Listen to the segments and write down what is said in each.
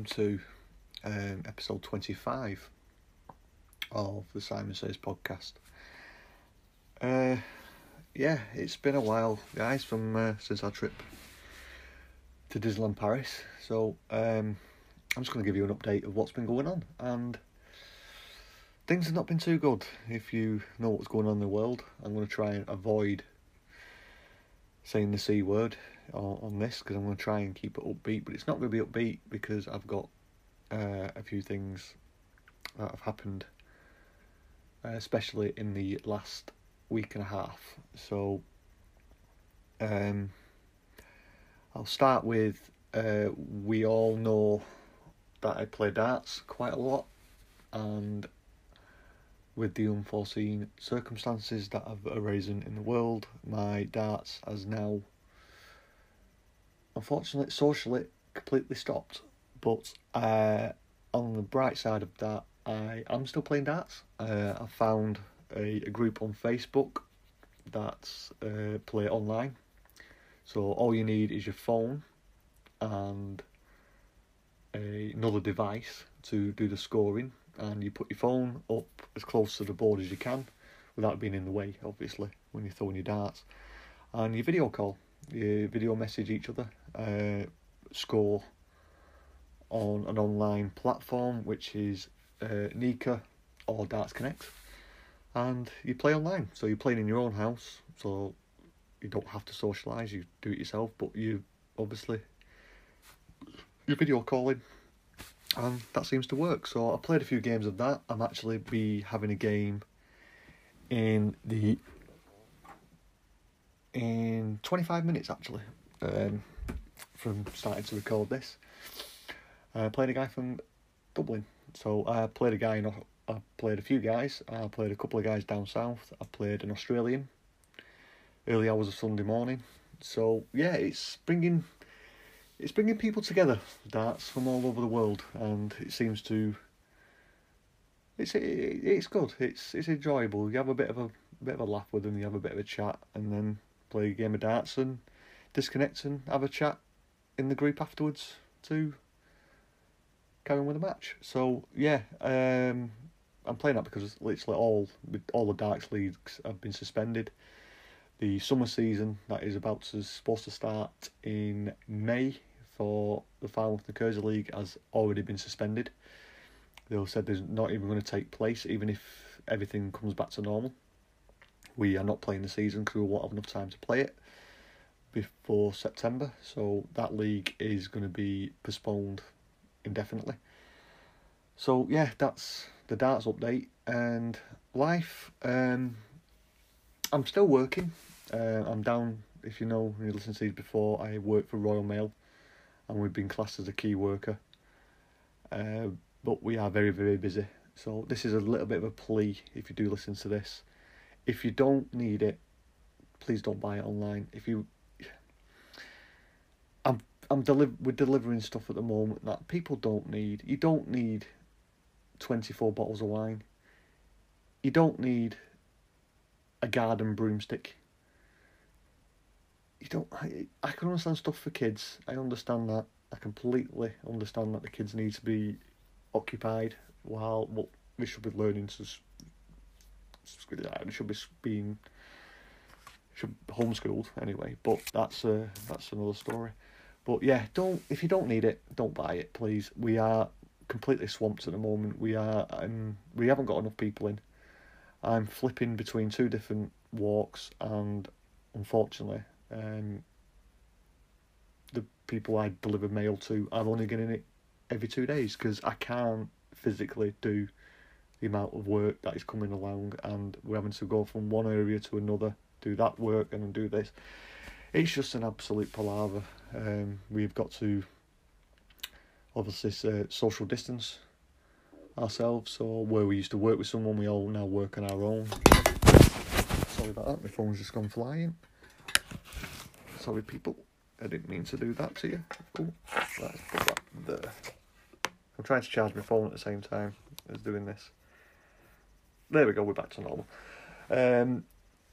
Welcome to um, episode 25 of the Simon Says podcast. Uh, yeah, it's been a while, guys, from uh, since our trip to Disneyland Paris. So um, I'm just going to give you an update of what's been going on, and things have not been too good. If you know what's going on in the world, I'm going to try and avoid saying the c word on, on this because I'm going to try and keep it upbeat, but it's not going to be upbeat because I've got uh, a few things that have happened, uh, especially in the last week and a half. So, um, I'll start with uh, we all know that I play darts quite a lot, and with the unforeseen circumstances that have arisen in the world, my darts has now unfortunately, socially, completely stopped. But uh, on the bright side of that, I am still playing darts. Uh, I found a, a, group on Facebook that's uh, play online. So all you need is your phone and a, another device to do the scoring, and you put your phone up as close to the board as you can, without being in the way, obviously, when you're throwing your darts, and you video call, you video message each other, uh, score on an online platform, which is uh, Nakka or Darts Connect, and you play online. So you're playing in your own house, so you don't have to socialise. You do it yourself, but you obviously you're video calling, and that seems to work. So I played a few games of that. I'm actually be having a game in the in 25 minutes actually. Um, from starting to record this. Uh, playing a guy from Dublin. So I played a guy in. I played a few guys. I played a couple of guys down south. I played an Australian. Early hours of Sunday morning. So yeah, it's bringing. It's bringing people together, darts from all over the world, and it seems to. It's it, it's good. It's it's enjoyable. You have a bit of a bit of a laugh with them. You have a bit of a chat, and then play a game of darts and disconnect and have a chat in the group afterwards to carry on with the match. So yeah, um, I'm playing that because literally all all the Darts leagues have been suspended. The summer season that is about to supposed to start in May for the final of the Curzon League has already been suspended. They said there's not even going to take place, even if everything comes back to normal. We are not playing the season because we won't have enough time to play it before September, so that league is going to be postponed indefinitely. So yeah, that's the darts update and life. Um, I'm still working. Uh, I'm down. If you know, you listened to these before, I work for Royal Mail, and we've been classed as a key worker. Uh, but we are very very busy. So this is a little bit of a plea. If you do listen to this, if you don't need it, please don't buy it online. If you I'm deli- we're delivering stuff at the moment that people don't need. You don't need 24 bottles of wine. You don't need a garden broomstick. You don't. I, I can understand stuff for kids. I understand that. I completely understand that the kids need to be occupied while what we should be learning to. They should be being should homeschooled anyway. But that's uh, that's another story. But yeah, don't if you don't need it, don't buy it, please. We are completely swamped at the moment. We are um, we haven't got enough people in. I'm flipping between two different walks, and unfortunately, um, the people I deliver mail to, I'm only getting it every two days because I can't physically do the amount of work that is coming along, and we're having to go from one area to another, do that work, and then do this it's just an absolute palaver. Um, we've got to obviously uh, social distance ourselves. So where we used to work with someone, we all now work on our own. Sorry about that. My phone's just gone flying. Sorry, people. I didn't mean to do that to you. Oh, let's put that there. I'm trying to charge my phone at the same time as doing this. There we go. We're back to normal. Um,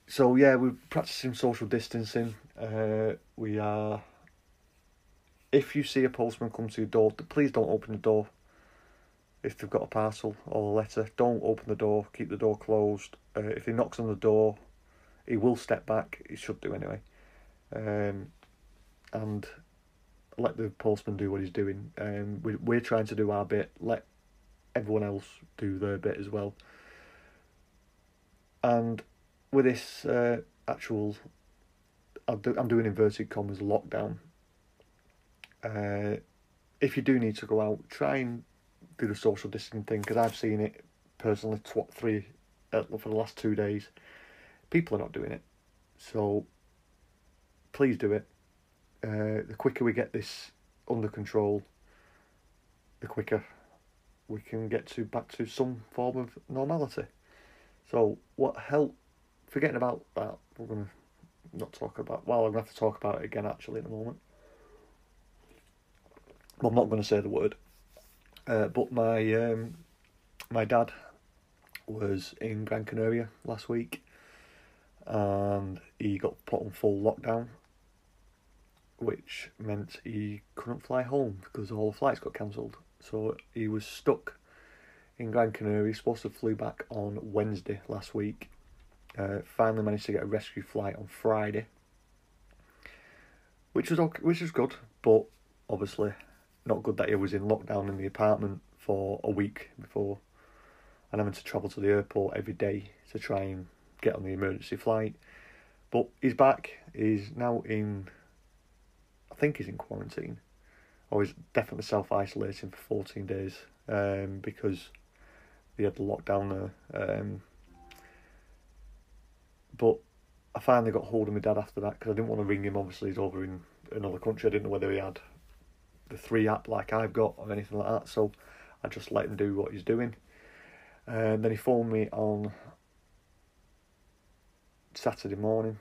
so yeah, we're practicing social distancing. Uh, we are if you see a postman come to your door, please don't open the door. If they've got a parcel or a letter, don't open the door. Keep the door closed. Uh, if he knocks on the door, he will step back. He should do anyway. Um, and let the postman do what he's doing. Um, we, we're trying to do our bit. Let everyone else do their bit as well. And with this uh, actual, I'm, do, doing inverted commas lockdown. Uh, if you do need to go out, try and do the social distancing thing because I've seen it personally tw- three uh, for the last two days. People are not doing it, so please do it. Uh, the quicker we get this under control, the quicker we can get to back to some form of normality. So what help? Forgetting about that, we're gonna not talk about. Well, I'm gonna have to talk about it again actually in a moment. I'm not to say the word. Uh, but my um, my dad was in Gran Canaria last week, and he got put on full lockdown, which meant he couldn't fly home because all the flights got cancelled. So he was stuck in Gran Canaria. He's supposed to flew back on Wednesday last week. Uh, finally managed to get a rescue flight on Friday, which was okay, which was good, but obviously not good that he was in lockdown in the apartment for a week before and having to travel to the airport every day to try and get on the emergency flight. But he's back. He's now in, I think he's in quarantine, or he's definitely self isolating for 14 days um, because they had the lockdown there. Um, but I finally got hold of my dad after that because I didn't want to ring him. Obviously, he's over in another country. I didn't know whether he had the three app like I've got or anything like that. So I just let him do what he's doing. And then he phoned me on Saturday morning,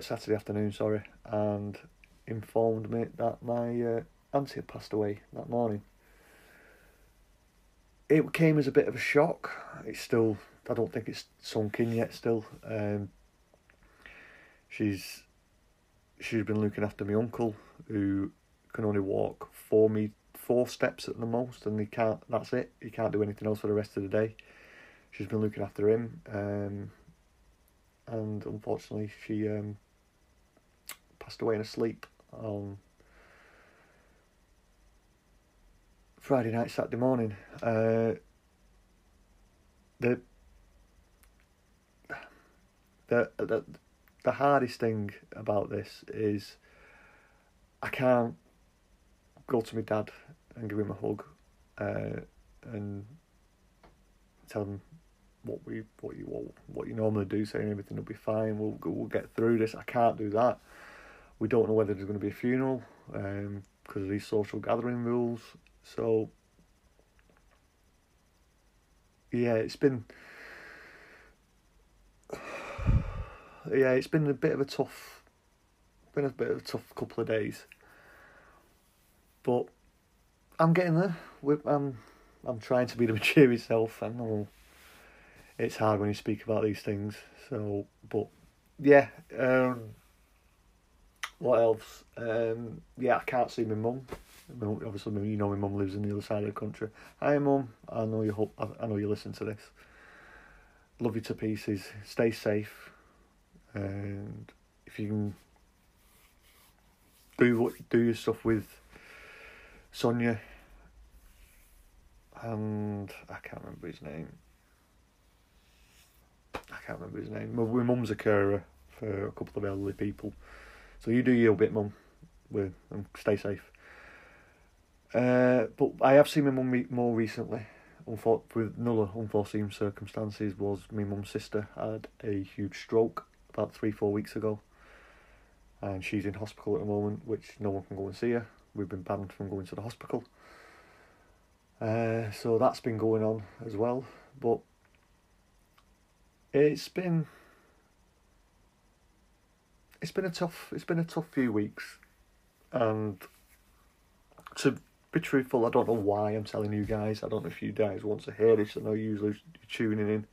Saturday afternoon, sorry, and informed me that my uh, auntie had passed away that morning. It came as a bit of a shock. It's still, I don't think it's sunk in yet. Still, um, she's she's been looking after my uncle who can only walk four me four steps at the most, and he can't. That's it. He can't do anything else for the rest of the day. She's been looking after him, um, and unfortunately, she um, passed away in a sleep on Friday night, Saturday morning. Uh, the the the the hardest thing about this is I can't go to my dad and give him a hug, uh, and tell him what we what you what, what you normally do, saying everything will be fine. We'll we'll get through this. I can't do that. We don't know whether there's going to be a funeral um, because of these social gathering rules. So yeah, it's been yeah, it's been a bit of a tough, been a bit of a tough couple of days. But I'm getting there. I'm I'm trying to be the mature self. I know it's hard when you speak about these things. So, but yeah. Um, what else? Um, yeah, I can't see my mum. Obviously, you know my mum lives in the other side of the country. Hi, mum. I know you hope. I know you listen to this. Love you to pieces. Stay safe, and if you can do what do your stuff with Sonia, and I can't remember his name. I can't remember his name. My, mum's a carer for a couple of elderly people, so you do your bit, mum. With and stay safe. Uh, but I have seen my mum more recently. Unfor- with another unforeseen circumstances was my mum's sister had a huge stroke about three four weeks ago, and she's in hospital at the moment, which no one can go and see her we've been banned from going to the hospital. Uh, so that's been going on as well, but it's been it's been a tough it's been a tough few weeks, and to be truthful, I don't know why I'm telling you guys. I don't know if you guys want to hear this. I know you usually tuning in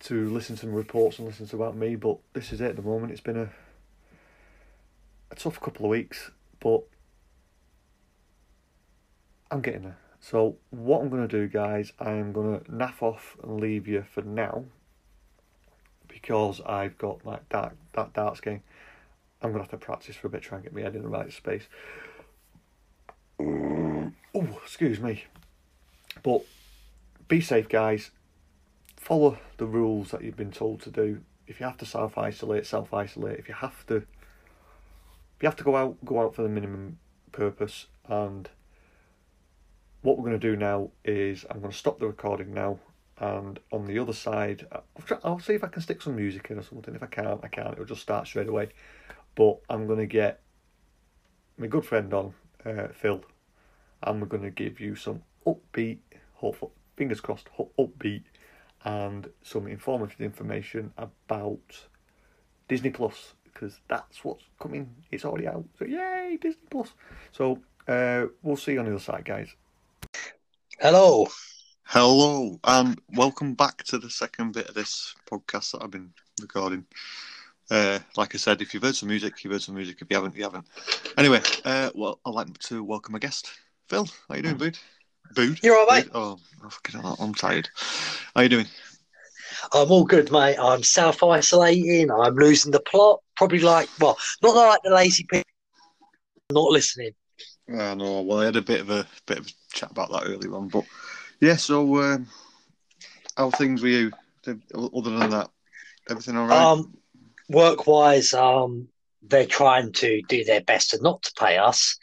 to listen to reports and listen to about me, but this is it at the moment. It's been a a tough couple of weeks, but I'm getting there. So what I'm gonna do, guys, I'm gonna naff off and leave you for now because I've got like that that darts game. I'm gonna have to practice for a bit, try and get my head in the right space. Oh, excuse me. But be safe, guys. Follow the rules that you've been told to do. If you have to self isolate, self isolate. If you have to, if you have to go out, go out for the minimum purpose. And what we're going to do now is I'm going to stop the recording now. And on the other side, I'll, try, I'll see if I can stick some music in or something. If I can't, I can't. It'll just start straight away. But I'm going to get my good friend on, uh, Phil, and we're going to give you some upbeat, hopeful, fingers crossed, upbeat, and some informative information about Disney Plus because that's what's coming. It's already out. So yay, Disney Plus. So uh, we'll see you on the other side, guys. Hello. Hello, and welcome back to the second bit of this podcast that I've been recording. Uh, like I said, if you've heard some music, you've heard some music. If you haven't, you haven't. Anyway, uh, well, I'd like to welcome a guest. Phil, how you doing, Bood? Bood? You're all right, mate? Oh, oh I'm tired. How you doing? I'm all good, mate. I'm self isolating. I'm losing the plot. Probably like, well, not like the lazy people not listening. I know. Well, I had a bit of a bit of a chat about that earlier on, but yeah. So, um, how things were you? Other than that, everything all right? Um, work wise, um, they're trying to do their best to not to pay us,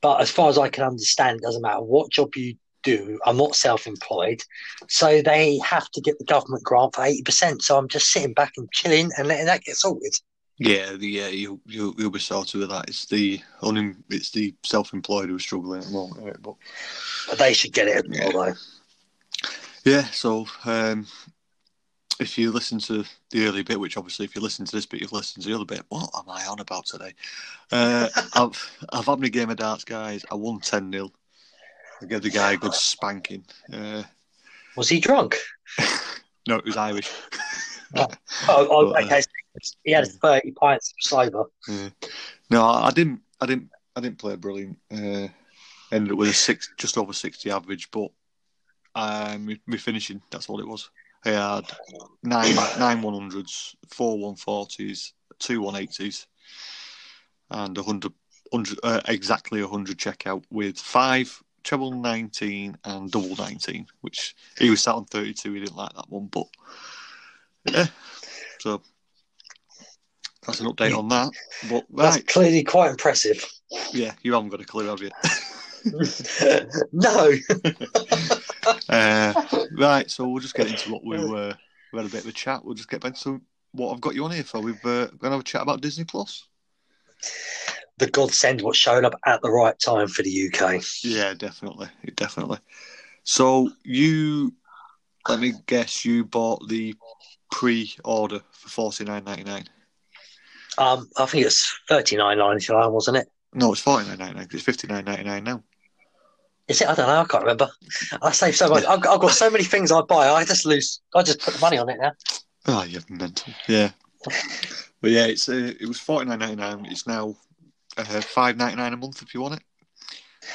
but as far as I can understand, it doesn't matter what job you do. I'm not self-employed, so they have to get the government grant for eighty percent. So I'm just sitting back and chilling and letting that get sorted. Yeah, the, yeah, you you you'll be sorted with that. It's the un, it's the self-employed who are struggling at the moment, right? but, but they should get it yeah. though. Yeah, so um, if you listen to the early bit, which obviously if you listen to this bit, you've listened to the other bit. What am I on about today? Uh, I've I've had my game of darts, guys. I won ten 0 I gave the guy a good spanking. Uh, was he drunk? no, it was Irish. oh, oh, oh but, okay. Uh, he had thirty pints of sober. Yeah. No, I didn't. I didn't. I didn't play brilliant. Uh, ended up with a six, just over sixty average, but um, me finishing. That's all it was. He had nine nine one hundreds, four one forties, two one eighties, and a hundred uh, exactly a hundred checkout with five treble nineteen and double nineteen, which he was sat on thirty two. He didn't like that one, but yeah. So that's an update on that. But that's right. clearly quite impressive. Yeah, you haven't got a clue, have you? no. uh, right, so we'll just get into what we were. We had a bit of a chat. We'll just get back to what I've got you on here for. We've uh, going to have a chat about Disney Plus. The godsend what showed up at the right time for the UK. Yeah, definitely, definitely. So you, let me guess, you bought the pre-order for forty nine ninety nine. Um, I think it's thirty nine ninety nine, wasn't it? No, it's forty nine ninety nine. It's fifty nine ninety nine now. Is it? I don't know. I can't remember. I save so much. I've, I've got so many things I buy. I just lose. I just put the money on it now. Oh, you're mental. Yeah. but yeah, it's uh, it was forty nine ninety nine. It's now uh, five ninety nine a month if you want it.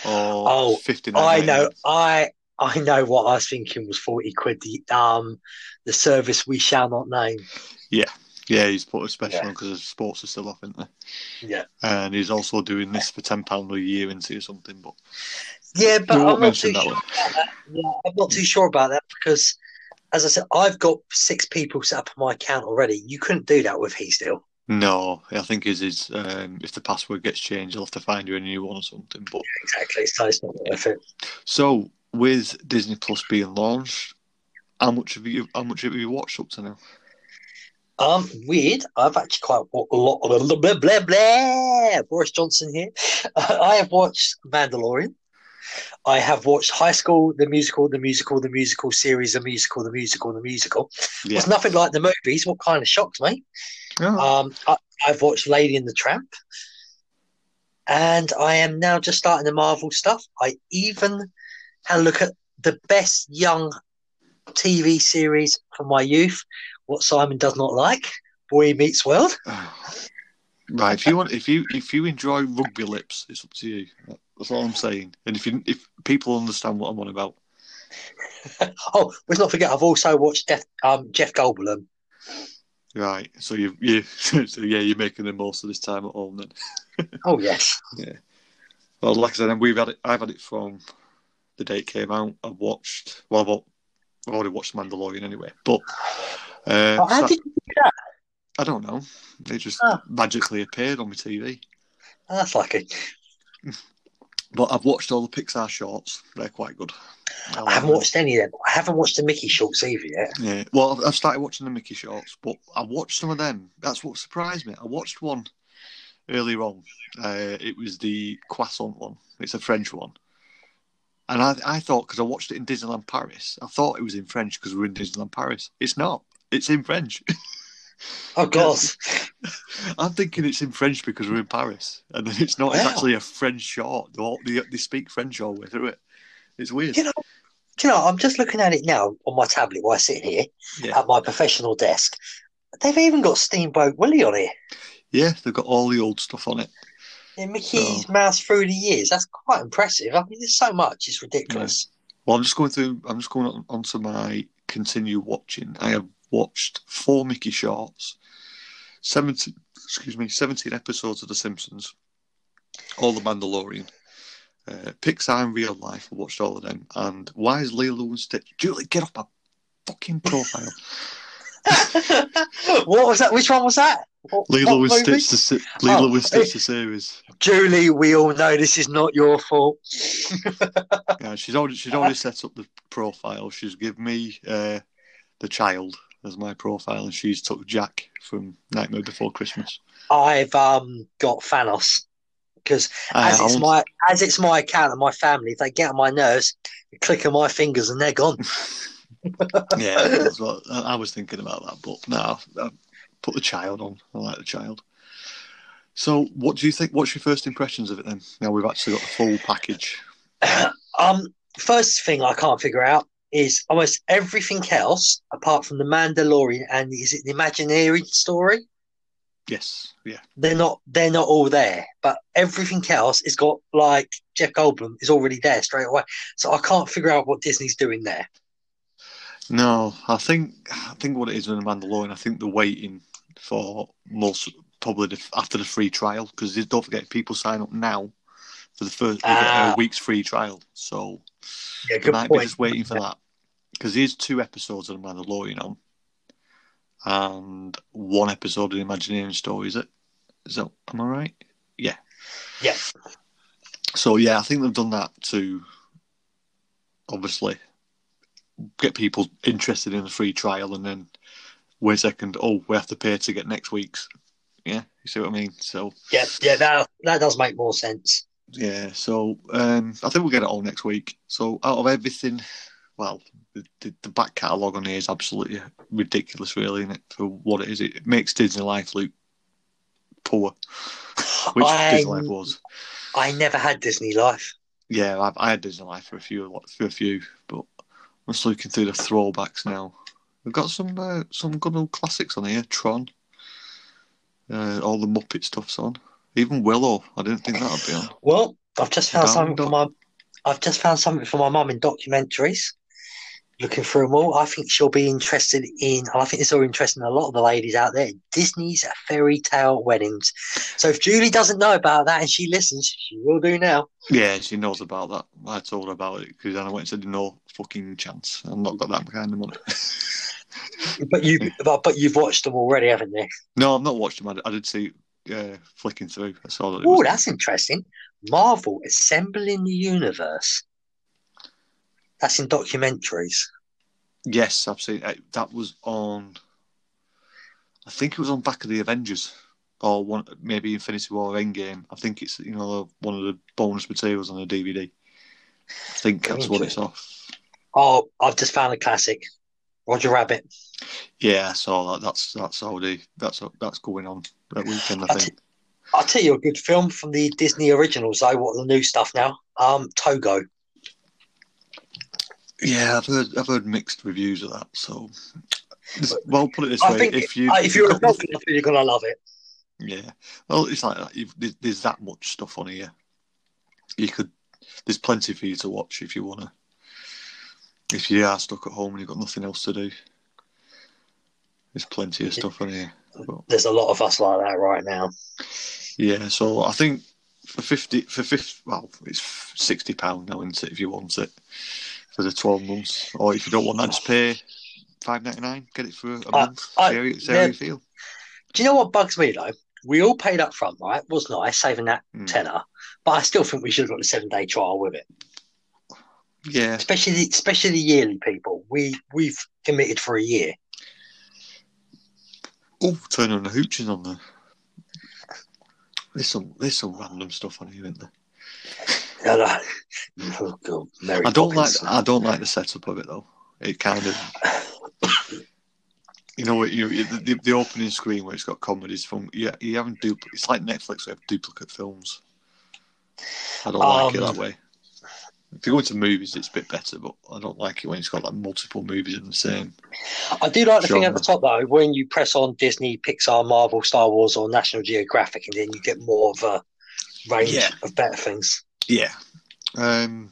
Or oh, fifty nine. I know. I I know what I was thinking was forty quid. The um the service we shall not name. Yeah. Yeah, he's put a special yeah. on because the sports are still off, isn't they? Yeah. And he's also doing this for ten pound a year into something, but yeah, but I'm not too sure yeah, I'm not too sure about that because, as I said, I've got six people set up on my account already. You couldn't do that with HeStill. No, I think is is um, if the password gets changed, they'll have to find you a new one or something. But exactly, so it's not worth it. So with Disney Plus being launched, how much have you how much have you watched up to now? Um, weird. I've actually quite a lot of blah blah blah. blah. Boris Johnson here. I have watched Mandalorian. I have watched High School, the musical, the musical, the musical series, the musical, the musical, the musical. Yeah. It's nothing like the movies. What kind of shocked me? Oh. Um, I, I've watched Lady and the Tramp, and I am now just starting the Marvel stuff. I even had a look at the best young TV series from my youth. What Simon does not like, Boy Meets World. Right. If you want, if you if you enjoy rugby lips, it's up to you. That's all I'm saying. And if you, if people understand what I'm on about, oh, let's not forget, I've also watched um, Jeff Goldblum. Right? So you, you, so yeah, you're making the most of this time at home then. Oh yes, Yeah. Well, like I said, we've had it. I've had it from the day it came out. I've watched. Well, I've, I've already watched Mandalorian anyway, but uh, oh, how so- did you do that? I don't know. They just Oh. magically appeared on my TV. That's lucky. But I've watched all the Pixar shorts. They're quite good. I like haven't them. watched any of them. I haven't watched the Mickey shorts either yet. Yeah, well, I've- I've started watching the Mickey shorts, but I watched some of them. That's what surprised me. I watched one earlier on. Uh, it was the Croissant one. It's a French one, and I, I thought because I watched it in Disneyland Paris, I thought it was in French because we're in Disneyland Paris. It's not. It's in French. Oh God, I'm thinking it's in French because we're in Paris, and then it's not. It's actually a French short. They, all- they, speak French all the way through it. It's weird. you know, you know, I'm just looking at it now on my tablet while I sit here Yeah, at my professional desk. They've even got Steamboat Willie on it. yeah. They've got all the old stuff on it. Yeah, Mickey's Mouse through the years. That's quite impressive. I mean, there's so much. It's ridiculous. Well, I'm just going through. I'm just going on, onto my continue watching. I have watched four Mickey shorts, seventeen. Excuse me, seventeen episodes of The Simpsons, all the Mandalorian, uh, Pixar in real life. I watched all of them. And why is Lilo and Stitch? Julie, get off my fucking profile. what was that? Which one was that? What, Lilo what and? Stitch. The Lilo Oh, and Stitch. The series. Julie, we all know this is not your fault. Yeah, she's already she's already set up the profile. She's given me uh, the child as my profile, and she's took Jack from Nightmare Before Christmas. I've um got Thanos because as it's my as it's my account and my family, if they get on my nerves, click on my fingers and they're gone. yeah, that's what I was thinking about that, but no, put the child on. I like the child. So, what do you think? What's your first impressions of it then? Now we've actually got the full package. um, first thing I can't figure out is almost everything else apart from the Mandalorian and is it the Imagineering story? Yes, yeah, They're not they're not all there, but everything else has got like Jeff Goldblum is already there straight away. So I can't figure out what Disney's doing there. no, I think I think what it is with the Mandalorian. I think they're waiting for most probably the, after the free trial because don't forget people sign up now for the first Ah. week's free trial. So Yeah, They good might be point. just waiting for that because there's two episodes of The Mandalorian on, and one episode of the Imagineering story. Is it? Is that? Am I right? Yeah. Yeah. So yeah, I think they've done that to obviously get people interested in the free trial, and then wait a second. Oh, we have to pay to get next week's. Yeah, you see what I mean? So Yeah, yeah, that that does make more sense. yeah, so um, I think we'll get it all next week. So out of everything, well, the, the, the back catalogue on here is absolutely ridiculous, really, isn't it? For what it is, it makes Disney Life look poor, which I- Disney Life was. I never had Disney Life. Yeah, I've, I had Disney Life for a few, for a few, but I'm just looking through the throwbacks now. We've got some uh, some good old classics on here. Tron, uh, all the Muppet stuff's on. Even Willow, I didn't think that would be on. Well, I've just found Down, something for my I've just found something for my mum in documentaries. Looking through them all, I think she'll be interested in, and I think this will interest a lot of the ladies out there. Disney's fairy tale weddings. So if Julie doesn't know about that and she listens, she will do now. Yeah, she knows about that. I told her about it because then I went and said, "No fucking chance. I've not got that kind of money." But you, but, but you've watched them already, haven't you? no, I've not watched them. I, I did see uh, flicking through. I saw that. Oh, that's interesting. Marvel assembling the universe. That's in documentaries. yes, I've seen it. That was on. I think it was on back of the Avengers, or one maybe Infinity War Endgame. I think it's you know one of the bonus materials on the DVD. I think that's what it's off. Oh, I've just found a classic. Roger Rabbit. Yeah, so. That's that's already that's that's going on that weekend. I I'll, think. t- I'll tell you a good film from the Disney originals, though. What the new stuff now? Um, Togo. Yeah, I've heard I've heard mixed reviews of that. So, well, put it this I way: if you if you're a you've got- dog lover, you're gonna love it. yeah, well, it's like that. There's that much stuff on here. you could. There's plenty for you to watch if you wanna. If you are stuck at home and you've got nothing else to do, there's plenty of stuff on here. But, There's a lot of us like that right now. yeah, so I think for fifty for fifty, well, it's sixty pound now, isn't it? If you want it for the twelve months, or if you don't want that, just pay five ninety nine. Get it for a I- month. I- see how you, see how you feel. Do you know what bugs me though? We all paid up front, right? It Was nice saving that Mm. tenner, but I still think we should have got the seven day trial with it. Yeah, Especially, the, especially the yearly people. We we've committed for a year. Oh, turn on the hooches on there. There's some there's some random stuff on here, isn't there? Oh, God, Mary I don't like I don't like the setup of it though. It kind of you know what you the, the opening screen where it's got comedies from yeah you haven't dupl- it's like Netflix where you have duplicate films. I don't like it Um, that way. If you go into movies, it's a bit better, but I don't like it when it's got like multiple movies in the same. I do like the thing at the top though, when you press on Disney, Pixar, Marvel, Star Wars, or National Geographic, and then you get more of a range Yeah. of better things. Yeah. Um.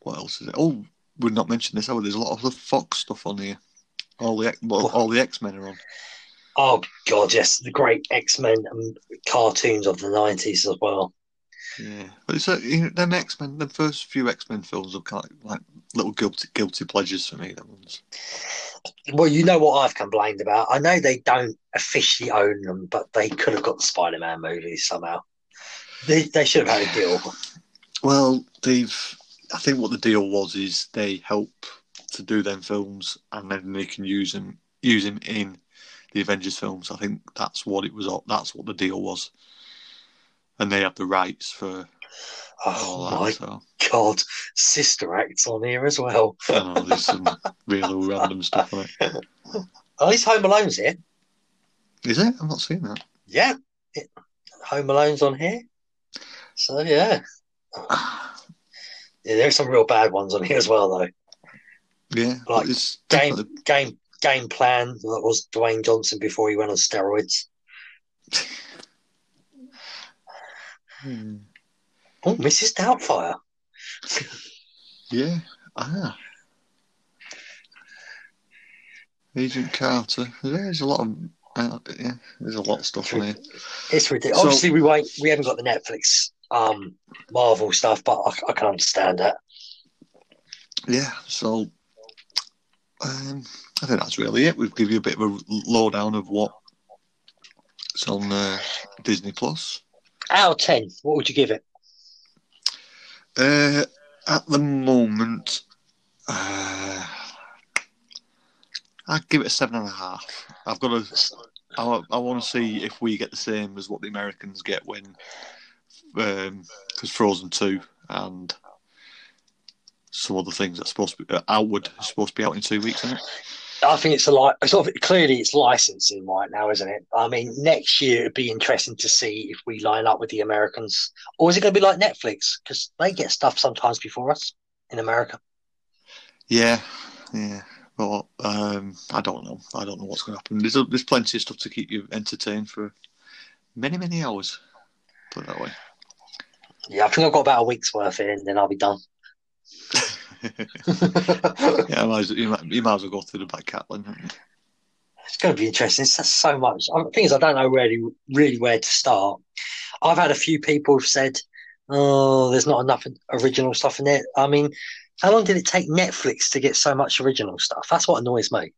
What else is it? Oh, we've not mentioned this. Oh, there's a lot of the Fox stuff on here. All the X- well, all the X Men are on. Oh God, yes, the great X Men cartoons of the nineties as well. Yeah, but it's a, you know, them X Men. The first few X Men films are kind of like little guilty guilty pleasures for me. Them ones. Well, you know what I've complained about. I know they don't officially own them, but they could have got the Spider Man movies somehow. They they should have had a deal. Well, they've. I think what the deal was is they help to do them films, and then they can use them use him in the Avengers films. I think that's what it was. That's what the deal was, and they have the rights for Oh that. my So God, Sister Act's on here as well. I know there's some real random stuff on it. At least Home Alone's here. Is it? I'm not seeing that. Yeah, it, Home Alone's on here. So yeah. yeah, there's some real bad ones on here as well, though. Yeah, Like, it's Game definitely game game plan that was Dwayne Johnson before he went on steroids. Hmm. Oh, Mrs. Doubtfire. Yeah. Ah. Agent Carter. There's a lot of uh, yeah. There's a lot of stuff on here. It's ridiculous. So- Obviously, we won't. We haven't got the Netflix um Marvel stuff, but I, I can understand that. Yeah. So, um, I think that's really it. We've given you a bit of a lowdown of what's on uh, Disney Plus. Out of ten, what would you give it? Uh, at the moment, uh, I'd give it a seven and a half. I've got to. I, want to see if we get the same as what the Americans get when, because Frozen two and some other things that's supposed to be uh, Outward supposed to be out in two weeks, isn't it? I think it's a lot. Sort of clearly, it's licensing right now, isn't it? I mean, next year it'd be interesting to see if we line up with the Americans, or is it going to be like Netflix because they get stuff sometimes before us in America. Yeah, yeah. Well, um, I don't know. I don't know what's going to happen. There's there's plenty of stuff to keep you entertained for many many hours. Put it that way. Yeah, I think I've got about a week's worth in, then I'll be done. Yeah, you, might, you might as well go through the back Catlin. It's going to be interesting. It's just so much. I- The thing is, I don't know really, really where to start. I've had a few people have said, "Oh, there's not enough original stuff in there." I mean, how long did it take Netflix to get so much original stuff? That's what annoys me.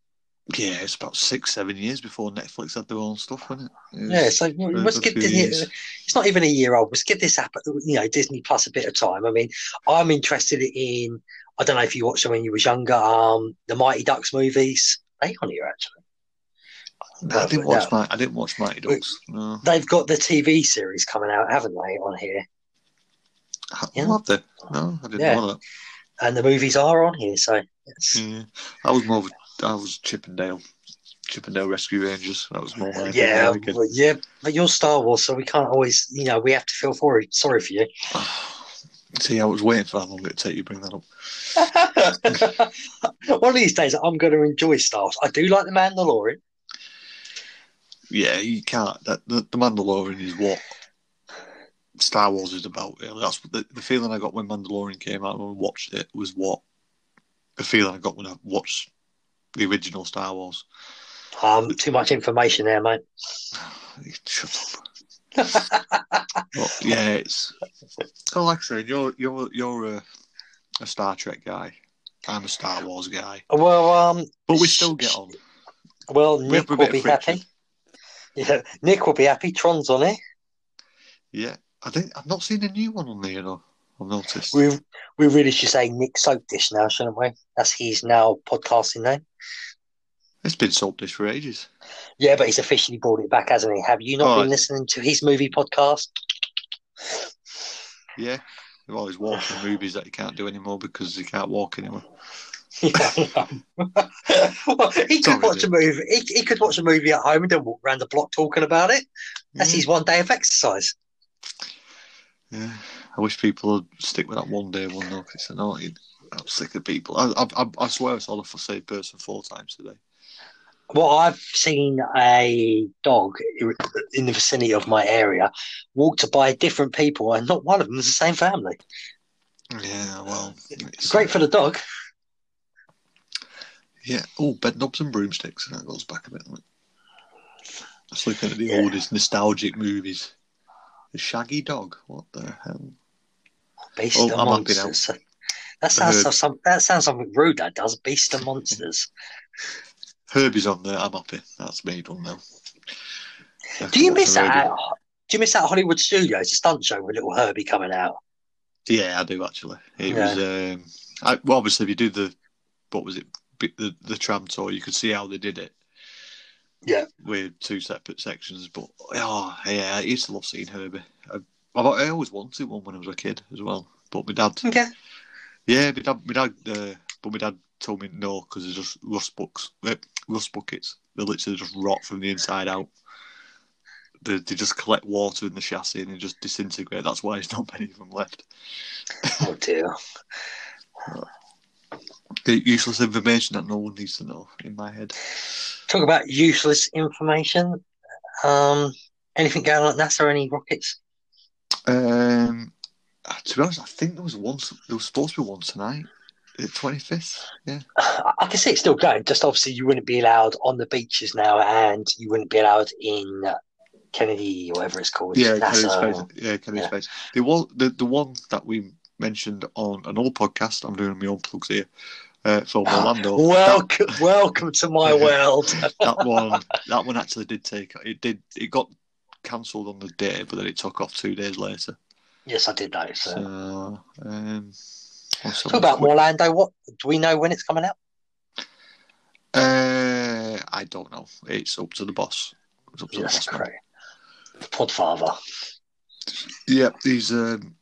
Yeah, it's about six, seven years before Netflix had their own stuff, wasn't it? It was- Yeah, so you a- must a give Disney. years. It's not even a year old. Let's give this app, you know, Disney Plus a bit of time. I mean, I'm interested in. I don't know if you watched them when you was younger. Um, the Mighty Ducks movies. They on here actually. No, I didn't watch my. I didn't watch Mighty Ducks. No, They've got the TV series coming out, haven't they, on here? I Yeah. loved it. No, I didn't Yeah. know that. And the movies are on here, so it's, Yeah, I was more. Of a, I was Chip 'n Dale, Chippendale Rescue Rangers. That was more thing, yeah, yeah. But you're Star Wars, so we can't always, you know, we have to feel for sorry for you. See, I was waiting for how long it'd take you to bring that up. One of these days, I'm going to enjoy Star Wars. I do like the Mandalorian. Yeah, you can't. That the, the Mandalorian is what Star Wars is about. Really, that's the, the feeling I got when Mandalorian came out when I watched it was what the feeling I got when I watched the original Star Wars. Um, too much information there, mate. Shut up. But, yeah, it's. Oh, like I said, you're you're you're a, a Star Trek guy. I'm a Star Wars guy, Well, um, but we still get on. well, Nick have will be friction. happy. Yeah, Nick will be happy. Tron's on it. Yeah, I think I've not seen a new one on there. though. I've noticed. We we really should say Nick Soap Dish now, shouldn't we? That's his now podcasting name. It's been dish for ages. Yeah, but he's officially brought it back, hasn't he? Have you not Oh, been listening to his movie podcast? Yeah, well, he's watching movies that he can't do anymore because he can't walk anymore. Yeah. well, he could Sorry, watch dude. a movie. He, he could watch a movie at home and then walk around the block talking about it. That's Yeah. his one day of exercise. Yeah, I wish people would stick with that one day, one. 'cause It's annoying. I'm sick of people. I, I, I- I swear I saw the same person four times today. Well, I've seen a dog in the vicinity of my area walked by different people, and not one of them is the same family. Yeah, well, it's Great for the dog. Yeah. Oh, Bedknobs and Broomsticks. That goes back a bit. doesn't? Just looking at the Yeah. oldest nostalgic movies. The Shaggy Dog. What the hell? Beast Oh, and I'm happy now. monsters. That sounds some, that sounds something rude. That does. Beast and monsters. Herbie's on there. I'm happy. That's made one now. Do you miss that? Do you miss that Hollywood Studios, a stunt show with little Herbie coming out? Yeah, I do actually. It Yeah. was. Um, I, well, obviously, if you do the what was it, the the tram tour, you could see how they did it. Yeah. with two separate sections. But oh, yeah, I used to love seeing Herbie. I, I, I always wanted one when I was a kid as well. But my dad, Okay. yeah, my dad, my dad, uh, but my dad told me no because they're just rust uh, rust buckets. They literally just rot from the inside out. They, they just collect water in the chassis and they just disintegrate. That's why there's not many of them left. Oh dear. Useless information that no one needs to know in my head. Talk about useless information. Um, anything going on at NASA? Any rockets? Um, to be honest, I think there was one. There was supposed to be one tonight, the twenty fifth. Yeah, I can see it still going. Just obviously, you wouldn't be allowed on the beaches now, and you wouldn't be allowed in Kennedy, or whatever it's called. yeah, NASA. Kennedy Space. Yeah, Kennedy's Yeah. face. The one, the the one that we mentioned on an old podcast. I'm doing my own plugs here. Uh, from Orlando. Welcome, welcome to my world. that one that one actually did take it did it got cancelled on the day but then it took off two days later yes, I did notice. so Uh, um what's talk about Orlando. What do we know when it's coming out? uh i don't know it's up to the boss it's up to Yes, the boss correct. Podfather. yeah he's um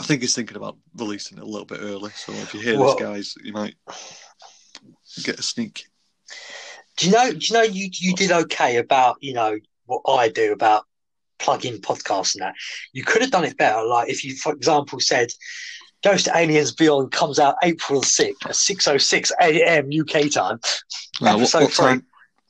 i think he's thinking about releasing it a little bit early so if you hear Well- this guys you might get a sneak Do you know? Do you know you you did okay about you know what I do about plug-in podcasts and that. You could have done it better. Like if you, for example, said Ghost Aliens Beyond comes out April sixth at six oh six a.m. UK time. Right, what, what time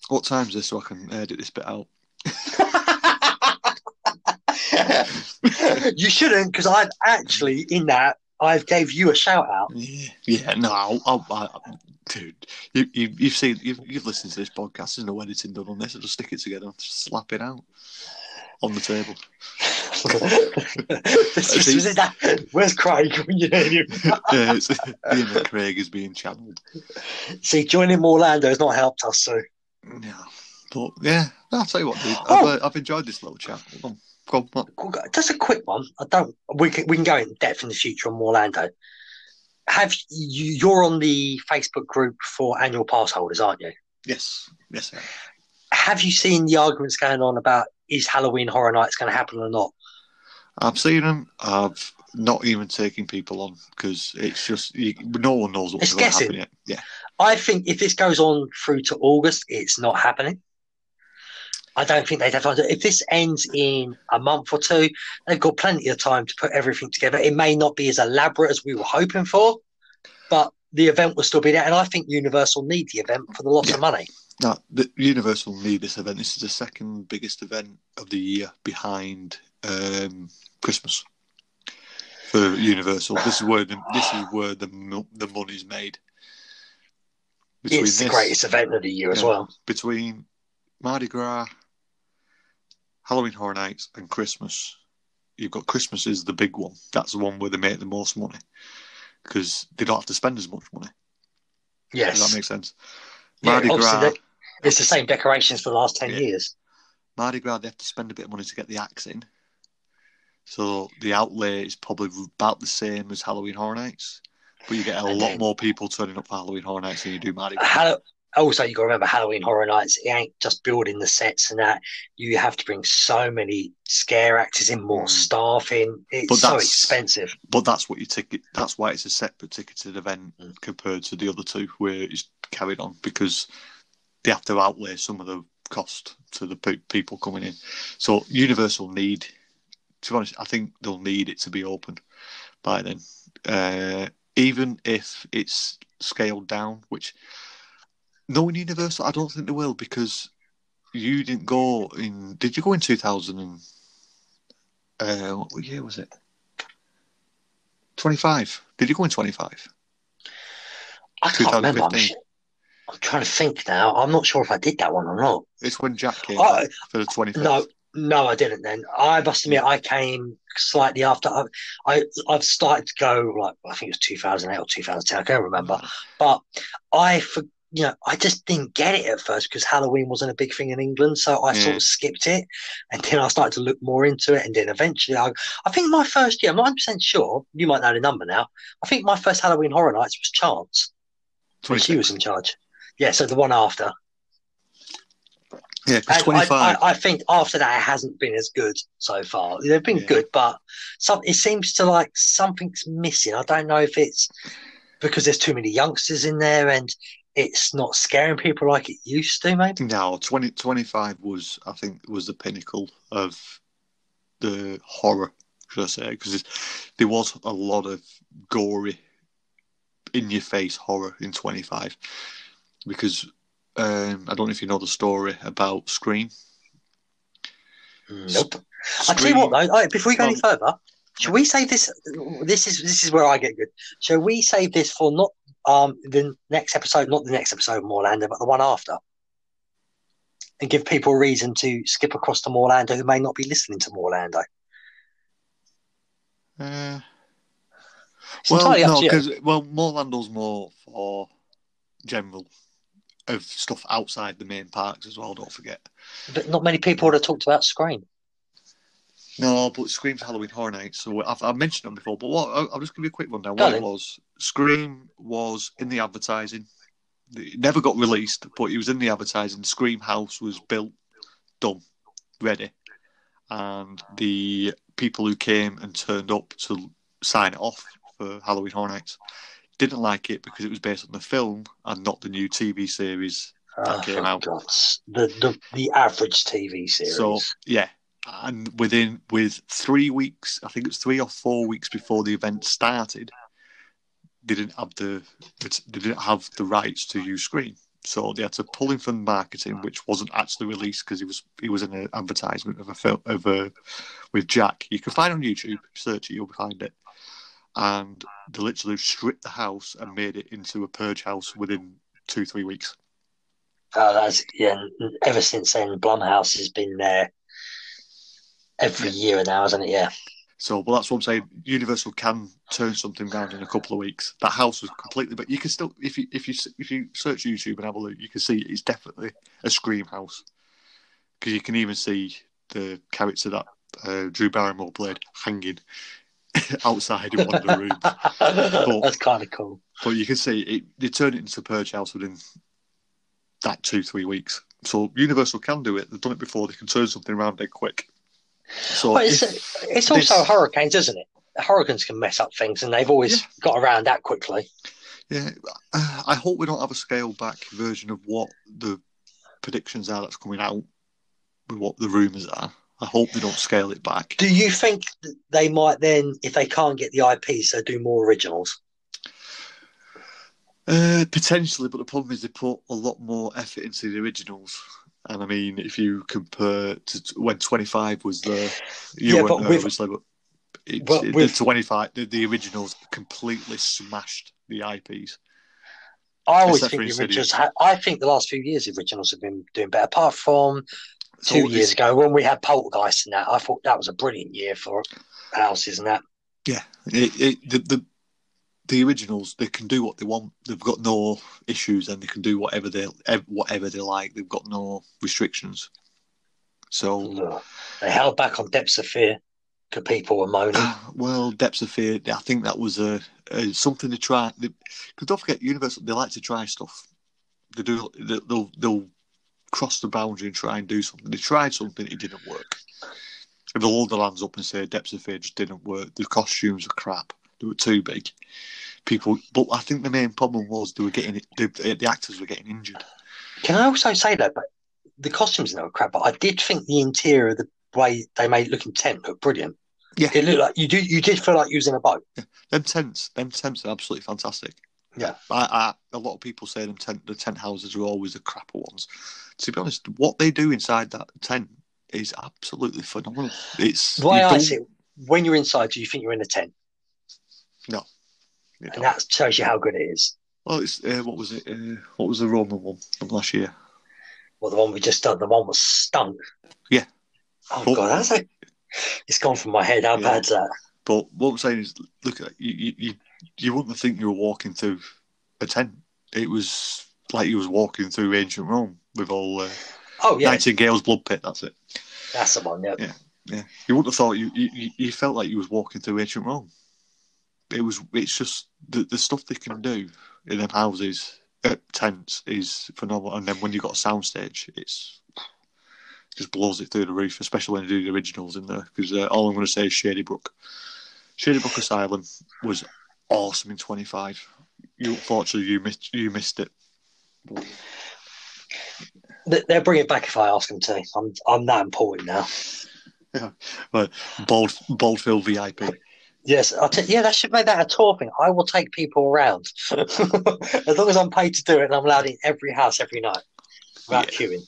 what time's this so i can edit this bit out you shouldn't, because I've actually in that I've gave you a shout out. Yeah, yeah, no, I'll, I'll, I, dude, you, you, you've seen, you've, you've listened to this podcast. There's no editing done on this. I'll just stick it together and slap it out on the table. Where's Craig when you need him? yeah, it's, Ian McCraig is being channeled. See, joining Orlando has not helped us. So Yeah, but yeah, I'll tell you what, dude, I've, Oh. uh, I've enjoyed this little chat. Go on, go on, what? just a quick one. I don't. We can we can go in depth in the future on Orlando. Have you? You're on the Facebook group for annual pass holders, aren't you? Yes, yes. Have you seen the arguments going on about is Halloween Horror Nights going to happen or not? I've seen them. I've not even taken people on because it's just you, no one knows what's going to happen yet. Yeah, I think if this goes on through to August, it's not happening. I don't think they'd have time to. If this ends in a month or two, they've got plenty of time to put everything together. It may not be as elaborate as we were hoping for, but the event will still be there. And I think Universal need the event for the lots of money. No, the Universal need this event. This is the second biggest event of the year behind um, Christmas for Universal. This is where the, this is where the the money's made. Between it's the this- greatest event of the year as Yeah. well. between Mardi Gras, Halloween Horror Nights, and Christmas. You've got Christmas is the big one. That's the one where they make the most money because they don't have to spend as much money. Does Yes. that makes sense? Mardi obviously Gras, It's the same decorations for the last 10 Yeah. years. Mardi Gras, they have to spend a bit of money to get the acts in. So the outlay is probably about the same as Halloween Horror Nights, but you get a And lot then- more people turning up for Halloween Horror Nights than you do Mardi. Hall- also, you got to remember Halloween Horror Nights. It ain't just building the sets and that. You have to bring so many scare actors in, more Mm. staff in. It's But so expensive. But that's what you ticket. That's why it's a separate ticketed event Mm. compared to the other two, where it's carried on because they have to outlay some of the cost to the pe- people coming in. So Universal need, to be honest, I think they'll need it to be open by then, uh, even if it's scaled down. Which knowing Universal, I don't think they will because you didn't go in. Did you go in two thousand and? Uh, what year was it? 25. Did you go in 25? I can't remember. I'm, 2015. I'm trying to think now. I'm not sure if I did that one or not. It's when Jack came back for the 25th. No, no, I didn't. Then I must admit, I came slightly after. I, I I've started to go like I think it was 2008 or 2010. I can't remember, but I for you know I just didn't get it at first because Halloween wasn't a big thing in England, so I sort of skipped it, and then I started to look more into it, and then eventually I I think my first year, I'm not 100 percent sure. You might know the number now. I think my first Halloween Horror Nights was Chance when she was in charge. Yeah, so the one after. Yeah, because 25. I, I, I think after that, it hasn't been as good so far. They've been Yeah. good, but some it seems to like something's missing. I don't know if it's because there's too many youngsters in there and it's not scaring people like it used to. Maybe No, 20, 25 was, I think, was the pinnacle of the horror, should I say? Because there was a lot of gory, in your face horror in 25. Because um, I don't know if you know the story about Scream. nope. I tell you what, though, right, before we go any further, shall we save this? This is this is where I get good. Shall we save this for not um the next episode, not the next episode of Morlander, but the one after, and give people a reason to skip across to Morlander who may not be listening to Morlander. Uh, well, no, because well, Moorlando's more for general of stuff outside the main parks as well. Don't forget. But not many people would have talked about Scream. No, but Scream's Halloween Horror Nights. So I've, I've mentioned them before. But what I'll, just give you a quick rundown. Go What it was, Scream was in the advertising. It never got released, but it was in the advertising. Scream House was built, done, ready, and the people who came and turned up to sign it off for Halloween Horror Nights didn't like it because it was based on the film and not the new TV series. Oh, came out. God's- the, the the average TV series. So yeah, and within with three weeks, I think it was three or four weeks before the event started, they didn't have the they didn't have the rights to use Scream, so they had to pull him from marketing, which wasn't actually released because he was he was in an advertisement of a film of a with Jack. You can find it on YouTube, search it, you'll find it. And they literally stripped the house and made it into a purge house within two three weeks. Oh, that's yeah. Ever since then, Blumhouse has been there every year now, hasn't it? Yeah. So, well, that's what I'm saying. Universal can turn something around in a couple of weeks. That house was completely, but you can still, if you if you if you search YouTube and have a look, you can see it's definitely a Scream house because you can even see the character that uh, Drew Barrymore played hanging outside in one of the rooms. but, that's kind of cool. But you can see it, they turn it into a purge house within that two three weeks. So Universal can do it. They've done it before. They can turn something around dead quick. So Well, it's it's also this- hurricanes, isn't it? Hurricanes can mess up things, and they've always Yeah. got around that quickly. Yeah, I hope we don't have a scaled back version of what the predictions are that's coming out with what the rumours are. I hope they don't scale it back. Do you think they might then, if they can't get the IPs, they do more originals? Uh, potentially, but the problem is they put a lot more effort into the originals, And I mean, if you compare to when 25 was there, you Yeah, weren't but there, with- obviously, but it's, but it- with- the 25, the, the originals completely smashed the IPs. I always think the originals. Ha- I think the last few years the originals have been doing better. Apart from two years ago when we had Poltergeist and that, I thought that was a brilliant year for houses and that. Yeah, it, it, the, the the originals they can do what they want. They've got no issues, and they can do whatever they whatever they like. They've got no restrictions. So. They held back on Depths of Fear because people were moaning. well, Depths of Fear. I think that was a, a something to try. Because don't forget, Universal they like to try stuff. They do. They, they'll they'll cross the boundary and try and do something. They tried something, it didn't work. And they'll hold their hands up and say Depths of Fear just didn't work. The costumes were crap. They were too big. People, but I think the main problem was they were getting the, the actors were getting injured. Can I also say that? But the costumes that were crap. But I did think the interior, the way they made it look in tent, looked brilliant. Yeah. it looked like you do. You did feel like in a boat. Them tents, them tents are absolutely fantastic. Yeah. I, I, a lot of people say them tent, the tent houses are always the crapper ones. To be honest, what they do inside that tent is absolutely phenomenal. It's you I see when you're inside, do you think you're in a tent? No, And that shows you how good it is. Well, it's uh, what was it? Uh, what was the Roman one from last year? Well, the one we just done, the one was stunk. Yeah. Oh But- god, that's like it's gone from my head. How Yeah. bad's that? But what I'm saying is, look at you. You, you, you wouldn't think you were walking through a tent. It was like you was walking through ancient Rome with all uh, Oh yeah, Nightingale's blood pit. That's it. that's the one. Yeah. Yeah. Yeah, you wouldn't have thought you you, you- felt like you was walking through ancient Rome. It was. It's just the the stuff they can do in them houses, uh, tents is phenomenal. And then when you have got a soundstage, it's just blows it through the roof. Especially when they do the originals in there. Because uh, all I'm going to say is Shady Brook. Shady Brook Asylum was awesome in 25. You unfortunately you missed you missed it. They- They'll bring it back if I ask them to. I'm I'm that important now. Yeah, But Bald Baldfield VIP. Yes, t- yeah, that should make that a tour thing. I will take people around as long as I'm paid to do it, and I'm allowed in every house every night without queuing.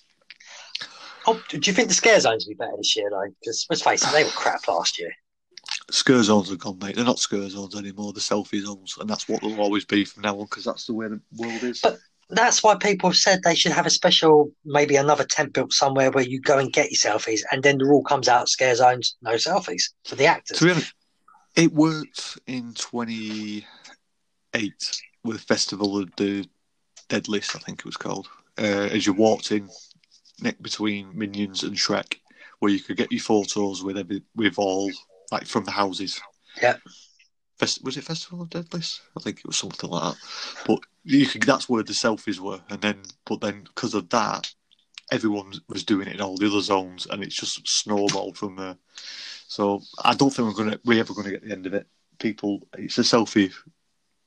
Oh, do you think the scare zones will be better this year though? Because let's face it, they were crap last year. Scare zones are gone, mate. They're not scare zones anymore. They're selfie zones, and that's what they'll always be from now on because that's the way the world is. But- That's why people have said they should have a special, maybe another tent built somewhere where you go and get your selfies, and then the rule comes out: scare zones, no selfies for the actors. to be honest, it worked in 28 with Festival of the Deadliest, I think it was called. Uh, as you walked in, neck between Minions and Shrek, where you could get your photos with every, with all like from the houses. Yeah. Was it Festival of Deadliest? I think it was something like that. But you could, that's where the selfies were, and then but then because of that, everyone was doing it in all the other zones, and it's just snowballed from there. So I don't think we're gonna we're ever gonna get the end of it. People, it's a selfie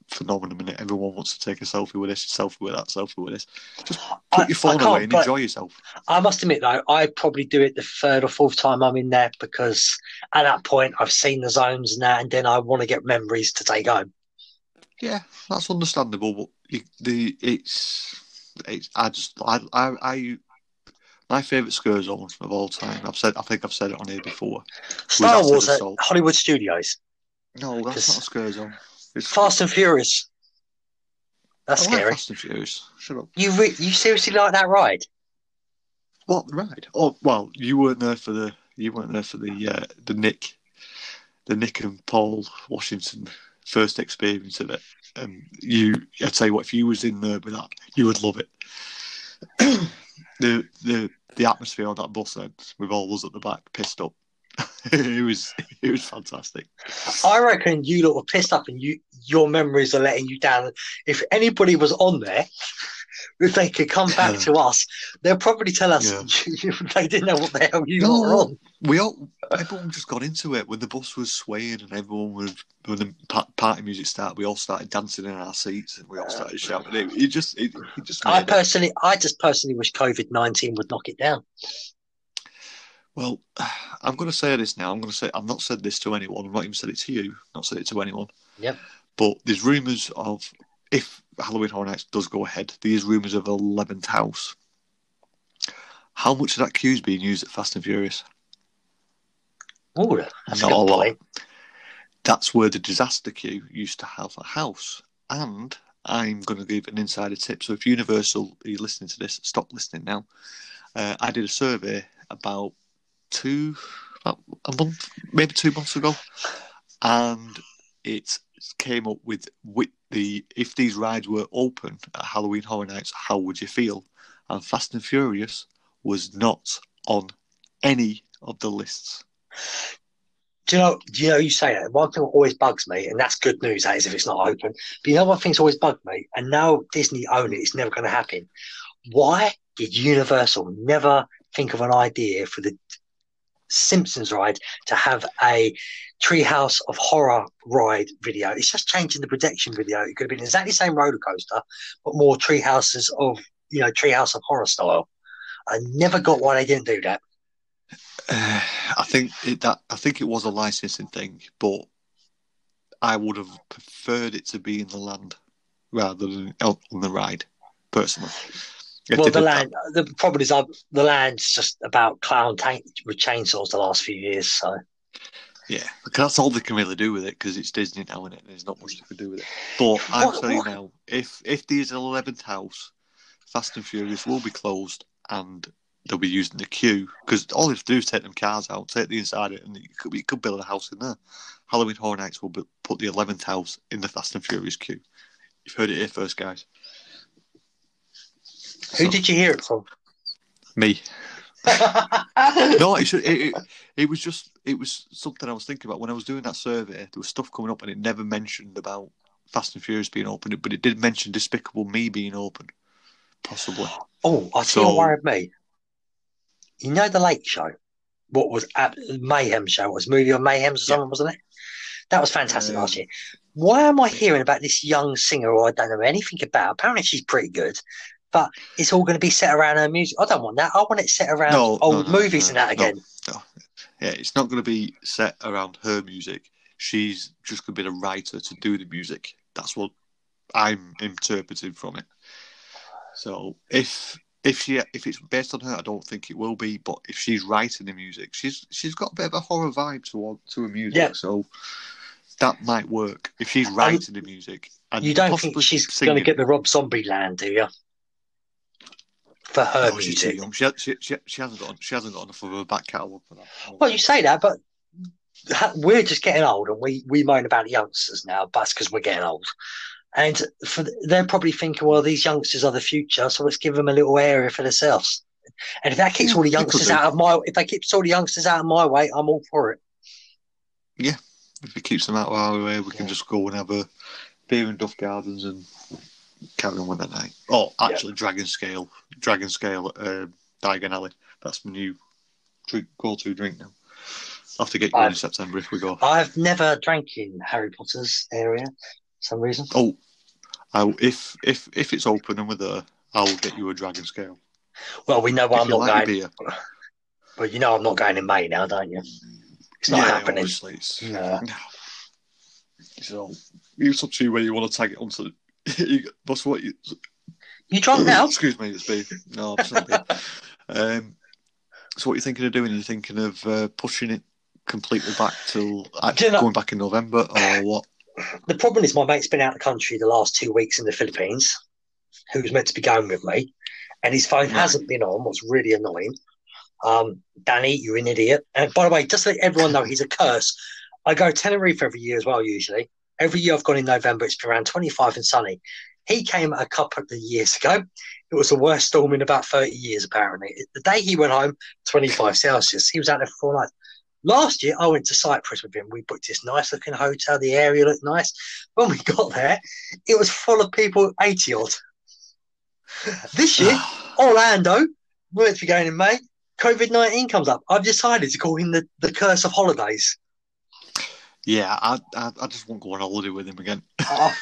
phenomenon, and everyone wants to take a selfie with this, a selfie with that, selfie with this. Just put I- your phone away and enjoy yourself. I must admit though, I probably do it the third or fourth time I'm in there because at that point I've seen the zones and that, and then I want to get memories to take home. Yeah, that's understandable, but you, the it's it's I just I I, I my favourite scare zone of all time. I've said I think I've said it on here before. Star Wars at Hollywood Studios, No, that's not a scare zone. Fast and Furious. That's I like scary. Fast and Furious. Shut up. You re- you seriously like that ride? What ride? Oh well, you weren't there for the you weren't there for the uh, the Nick, the Nick and Paul Washington first experience of it. And you, I tell you what, if you was in there with that, you would love it. the the the atmosphere on that bus then, with all us at the back pissed up. it was it was fantastic. I reckon you lot were pissed up and you your memories are letting you down. If anybody was on there, if they could come back Yeah. to us, they'll probably tell us they didn't know what the hell you lot were on. We all everyone just got into it when the bus was swaying and everyone was when the party music started. We all started dancing in our seats and we all started shouting. It, it just it, it just I made it. personally, I just personally wish COVID nineteen would knock it down. Well, I'm going to say this now. I'm going to say I've not said this to anyone. I've not even said it to you. Not said it to anyone. Yep. But there's rumours of if Halloween Horror Nights does go ahead, there's rumours of eleventh house. How much of that queue's being used at Fast and Furious? Oh, that's Not a lot. That's where the disaster queue used to have a house. And I'm going to give an insider tip. So if Universal are you listening to this, stop listening now. Uh, I did a survey about two, a month, maybe two months ago, and it came up with, with the if these rides were open at Halloween Horror Nights, how would you feel? And Fast and Furious was not on any of the lists. Do you know? Do you know? You say that one thing always bugs me, and that's good news. That is, if it's not open. But you know what thing's always bugged me, and now Disney own it. It's never going to happen. Why did Universal never think of an idea for the Simpsons ride to have a Treehouse of Horror ride video? It's just changing the projection video. It could have been exactly the same roller coaster, but more Treehouses of you know Treehouse of Horror style. I never got why they didn't do that. Uh, I think it, that I think it was a licensing thing, but I would have preferred it to be in the land rather than on the ride, personally. If well, the did land. The problem is, uh, the land's just about clown tank with chainsaws the last few years. So yeah, because that's all they can really do with it because it's Disney now, and there's not much they can do with it. But I'm What- telling you what- now, if if there's an eleventh house, Fast and Furious will be closed and they'll be using the queue because all they have to do is take them cars out, take the inside it, and you could, you could build a house in there. Halloween Horror Nights will be, put the eleventh house in the Fast and Furious queue. You've heard it here first, guys. Who So, did you hear it from? me? No, it, it, it, it was just it was something I was thinking about when I was doing that survey. There was stuff coming up, and it never mentioned about Fast and Furious being open, but it did mention Despicable Me being open, possibly. oh, I see So- what worried me. You know the Late Show, what was at Mayhem Show? It was movie on Mayhem or something, wasn't it? That was fantastic Um, last year. Why am I hearing about this young singer who I don't know anything about? Apparently, she's pretty good, but it's all going to be set around her music. I don't want that. I want it set around No, no, old no, movies no, and that no. again. Yeah, it's not going to be set around her music. She's just going to be the writer to do the music. That's what I'm interpreting from it. So if if she if it's based on her, I don't think it will be. But if she's writing the music, she's she's got a bit of a horror vibe to to her music. Yeah. So that might work if she's writing the music. And You don't think she's going to get the Rob Zombie land, do you? For her No, she's too young. She, she, she, she hasn't got she hasn't got enough of a back catalogue for that. Well, you say that, but we're just getting old, and we we moan about youngsters now. But that's because we're getting old. And for they're probably thinking, well, these youngsters are the future, so let's give them a little area for themselves. And if that keeps Yeah, all the youngsters out of my, if that keeps all the youngsters out of my way, I'm all for it. Yeah, if it keeps them out of our way, we can just go and have a beer in Duff Gardens and carry on with the night. Oh, actually, Dragon Scale, Dragon Scale uh, Diagon Alley. That's my new drink, go-to drink now. I'll have to get you in I've- September if we go. I've never drank in Harry Potter's area, for some reason. Oh, I, if if if it's open and we're there, I'll get you a Dragon Scale. Well, we know I'm not like going. beer, But you know, I'm not going in May now, don't you? It's not yeah, happening. Obviously, it's, No. no. So it's up to you whether you want to tag it onto. you, that's what you. You drunk now? Excuse me, it's beer. No, it's not beer. um, so what are you thinking of doing? Are you thinking of uh, pushing it completely back till Do you know- going back in November or what? The problem is my mate's been out of the country the last two weeks in the Philippines, who's meant to be going with me, and his phone Right. hasn't been on, what's really annoying. Um, Danny, you're an idiot. And by the way, just to let everyone know, he's a curse. I go to Tenerife every year as well, usually. Every year I've gone in November, it's been around 25 and sunny. He came a couple of years ago. It was the worst storm in about 30 years, apparently. The day he went home, 25 Celsius. He was out there for four nights. Last year, I went to Cyprus with him. We booked this nice looking hotel. The area looked nice. When we got there, it was full of people 80 odd. This year, Orlando, we're to be going in May. COVID 19 comes up. I've decided to call him the, the curse of holidays. Yeah, I, I I just won't go on holiday with him again. Oh,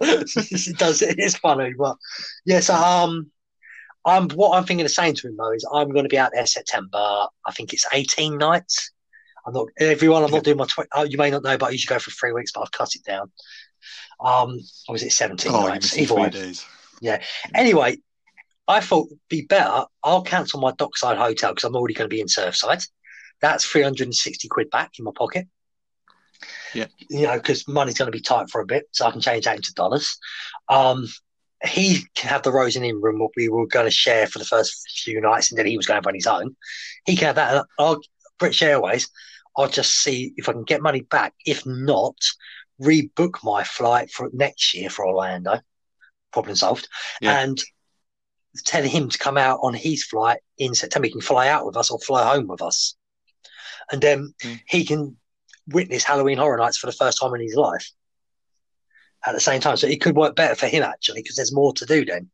it does. It is funny, but yes. Um, I'm what I'm thinking of saying to him though is I'm going to be out there September. I think it's 18 nights. I'm not everyone. I'm not doing my. Tw- oh, you may not know, but I usually go for three weeks, but I've cut it down. Um, or was it 17 Oh, nights? Either way. days. Anyway, I thought it'd be better. I'll cancel my dockside hotel because I'm already going to be in Surfside. That's 360 quid back in my pocket. Yeah. You know, because money's going to be tight for a bit, so I can change that into dollars. Um, he can have the Rosen Inn room, what we were going to share for the first few nights, and then he was going to on his own. He can have that. I'll, British Airways, I'll just see if I can get money back. If not, rebook my flight for next year for Orlando. Problem solved. Yeah. And tell him to come out on his flight in September. He can fly out with us or fly home with us. And then Mm. he can witness Halloween Horror Nights for the first time in his life at the same time. So it could work better for him actually because there's more to do then.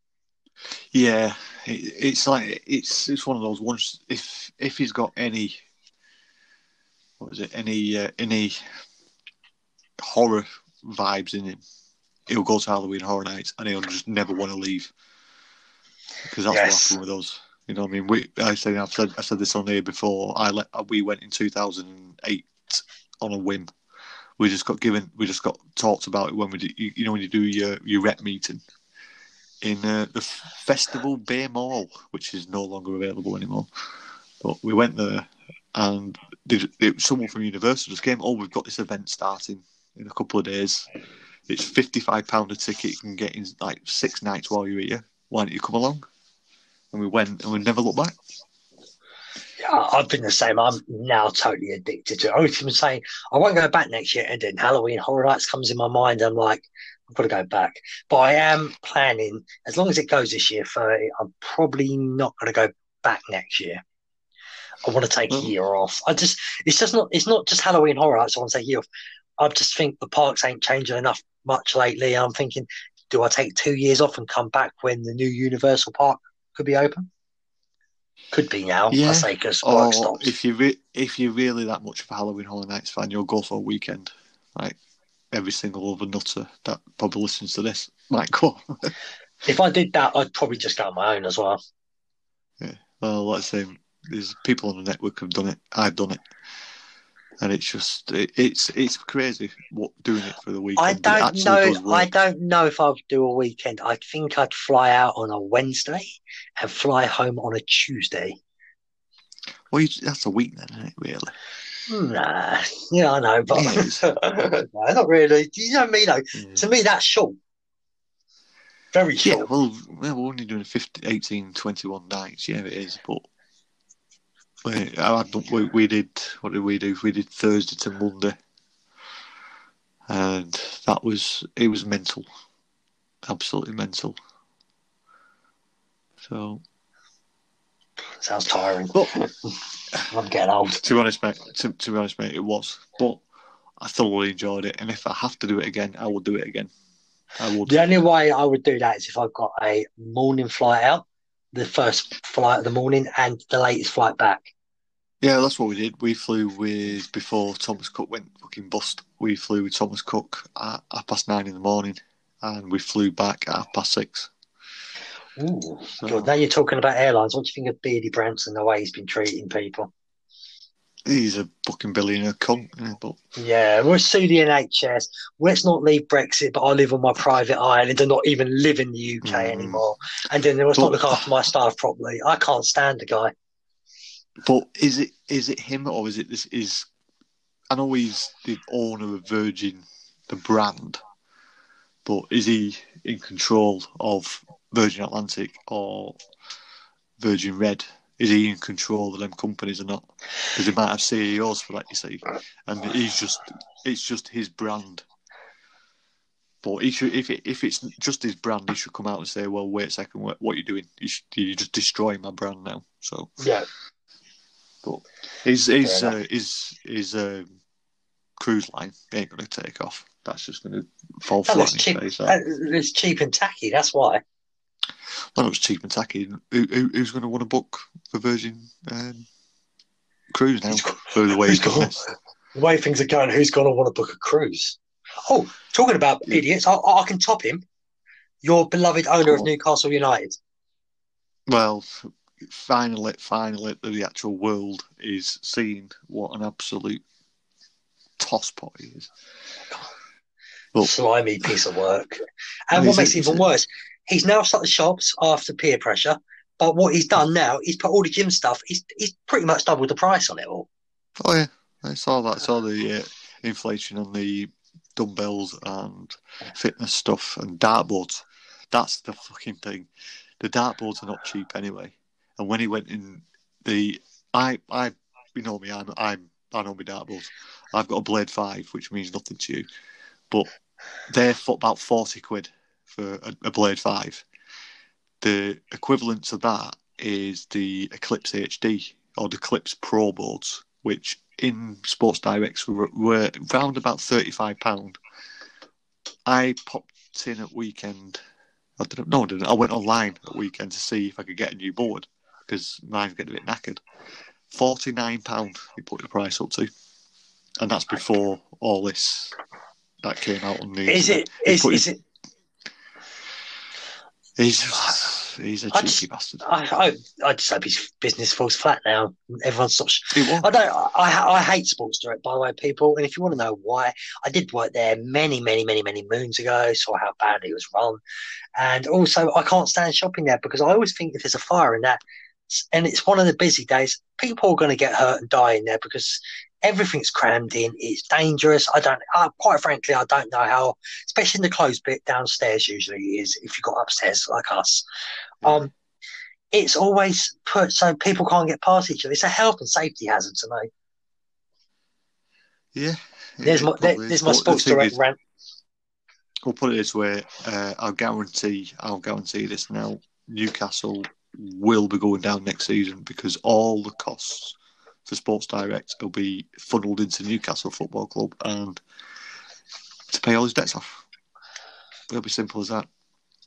Yeah, it, it's like it's it's one of those ones. If if he's got any, what is it? Any uh, any horror vibes in him, he'll go to Halloween Horror Nights and he'll just never want to leave because that's Yes. what happened with us. You know, what I mean, we I say I've said I said this on here before. I let we went in two thousand and eight on a whim. We just got given. We just got talked about it when we do. You, you know, when you do your your rep meeting in uh, the Festival Bay Mall, which is no longer available anymore. But we went there, and did, it, someone from Universal just came. Oh, we've got this event starting in a couple of days. It's fifty five pound a ticket. You can get in like six nights while you're here. Why don't you come along? And we went, and we never looked back. I've been the same. I'm now totally addicted to it. I was even saying I won't go back next year, and then Halloween Horror Nights comes in my mind. I'm like, I've got to go back. But I am planning, as long as it goes this year, 30, I'm probably not going to go back next year. I want to take a mm. year off. I just, it's just not, it's not just Halloween Horror Nights. I want to take a year off. I just think the parks ain't changing enough much lately. I'm thinking, do I take two years off and come back when the new Universal Park could be open? Could be now. Yeah. Because Or stops. if you re- if you're really that much of a Halloween Horror Nights fan, you'll go for a weekend. Like every single other nutter that probably listens to this might go. If I did that, I'd probably just go on my own as well. Yeah. Well, let's say there's people on the network have done it. I've done it, and it's just it, it's it's crazy what doing it for the weekend. I don't know. I don't know if I would do a weekend. I think I'd fly out on a Wednesday and fly home on a Tuesday. Well, you, that's a week then, isn't it? Really? Nah, yeah, I know, but no, not really. You know me, though. Yeah. To me, that's short. Very short. well, well, we're only doing 50, 18, 21 nights. Yeah, it is. But we, I, we, we did, what did we do? We did Thursday to Monday. And that was, it was mental. Absolutely mental. So, Sounds tiring. but I'm getting old. to be honest, mate, to, to be honest, mate, it was. But I thoroughly enjoyed it. And if I have to do it again, I will do it again. I would. The only way I would do that is if I've got a morning flight out, the first flight of the morning, and the latest flight back. Yeah, that's what we did. We flew with before Thomas Cook went fucking bust. We flew with Thomas Cook at half past nine in the morning, and we flew back at half past six. Ooh, So- God, now you're talking about airlines. What do you think of Beardy Branson, the way he's been treating people? He's a fucking billionaire cunt, yeah, but Yeah, we'll sue the NHS. Let's not leave Brexit, but I live on my private island and not even live in the UK Mm. anymore. And then let's not But- look after my staff properly. I can't stand the guy. But is it is it him or is it this is? I know he's the owner of Virgin, the brand, but is he in control of Virgin Atlantic or Virgin Red? Is he in control of them companies or not? Because he might have CEOs for that, you see, and he's just it's just his brand. But he should, if it, if it's just his brand, he should come out and say, "Well, wait a second, what, are you doing? You you're just destroying my brand now." So Yeah. But his his uh, his his uh, cruise line ain't going to take off. That's just going to fall That flat in cheap. face. That, That. it's cheap and tacky. That's why. Well, it was cheap and tacky. Who, who, who's going to want to book for Virgin um, Cruise now? Who's For the way he's done. The way things are going, who's going to want to book a cruise? Oh, talking about Yeah. idiots, I, I can top him. Your beloved owner of. Newcastle United. Well, finally, finally, the actual world is seeing what an absolute tosspot he is. Well- Slimy piece of work. And what makes it- even worse, he's now shut the shops after peer pressure. But what he's done now, he's put all the gym stuff. He's he's pretty much doubled the price on it all. Oh yeah, I saw that. I saw the uh, inflation on the dumbbells and fitness stuff and dartboards. That's the fucking thing. The dartboards are not cheap anyway. And when he went in the, I I you know me, I'm I'm I know my dartboards. I've got a Blade Five, which means nothing to you, but they're for about forty quid for a, a Blade Five. The equivalent to that is the Eclipse HD or the Eclipse Pro boards, which in Sports Directs were, were round about thirty five pound. I popped in at weekend. I didn't. No, I didn't. I went online at weekend to see if I could get a new board because mine's getting a bit knackered. Forty nine pound. He put the price up to, and that's before all this that came out on the. Is it? He Is, is his- it? He's he's a cheeky just- bastard. I, I I just hope his business falls flat now. Everyone stops I don't. I I hate Sports Direct, by the way, people. And if you want to know why, I did work there many, many, many, many moons ago. Saw how badly it was run, and also I can't stand shopping there because I always think if there's a fire in that, and it's one of the busy days, people are going to get hurt and die in there because everything's crammed in. It's dangerous. I don't. I, quite frankly, I don't know how, especially in the closed bit downstairs. Usually is if you've got upstairs like us. Um, it's always put so people can't get past each other. It's a health and safety hazard to me. Yeah. There's my there, there's my sports direct is- rant. We'll put it this way: uh, I'll guarantee, I'll guarantee this now. Newcastle will be going down next season because all the costs for Sports Direct will be funneled into Newcastle Football Club and to pay all his debts off. It'll be simple as that.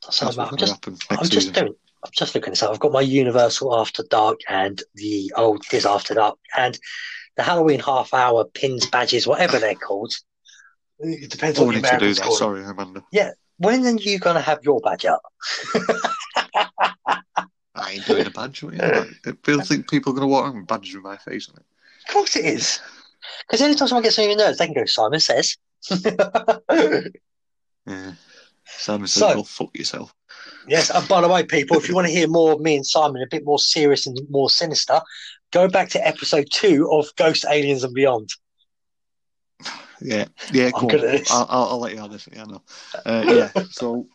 So That's I'm, I'm just I'm just doing. I'm just looking this up. I've got my Universal After Dark and the oh, old Diz After Dark and the Halloween half hour pins, badges, whatever they're called. It depends Oh, on need to do that. Sorry, Amanda. Yeah. When are you going to have your badge up? I ain't doing a badge. Are you about? People think people are going to walk around with badges with my face on it. Of course it is. Because anytime someone gets on your nerves, they can go, Simon says. Yeah. Simon says, So- "Go fuck yourself." Yes, and by the way, people, if you want to hear more of me and Simon, a bit more serious and more sinister, go back to episode two of Ghost Aliens and Beyond. Yeah, yeah. I'm Go good on. at this. I'll, I'll, I'll let you have this. Yeah, no. Uh, yeah. So,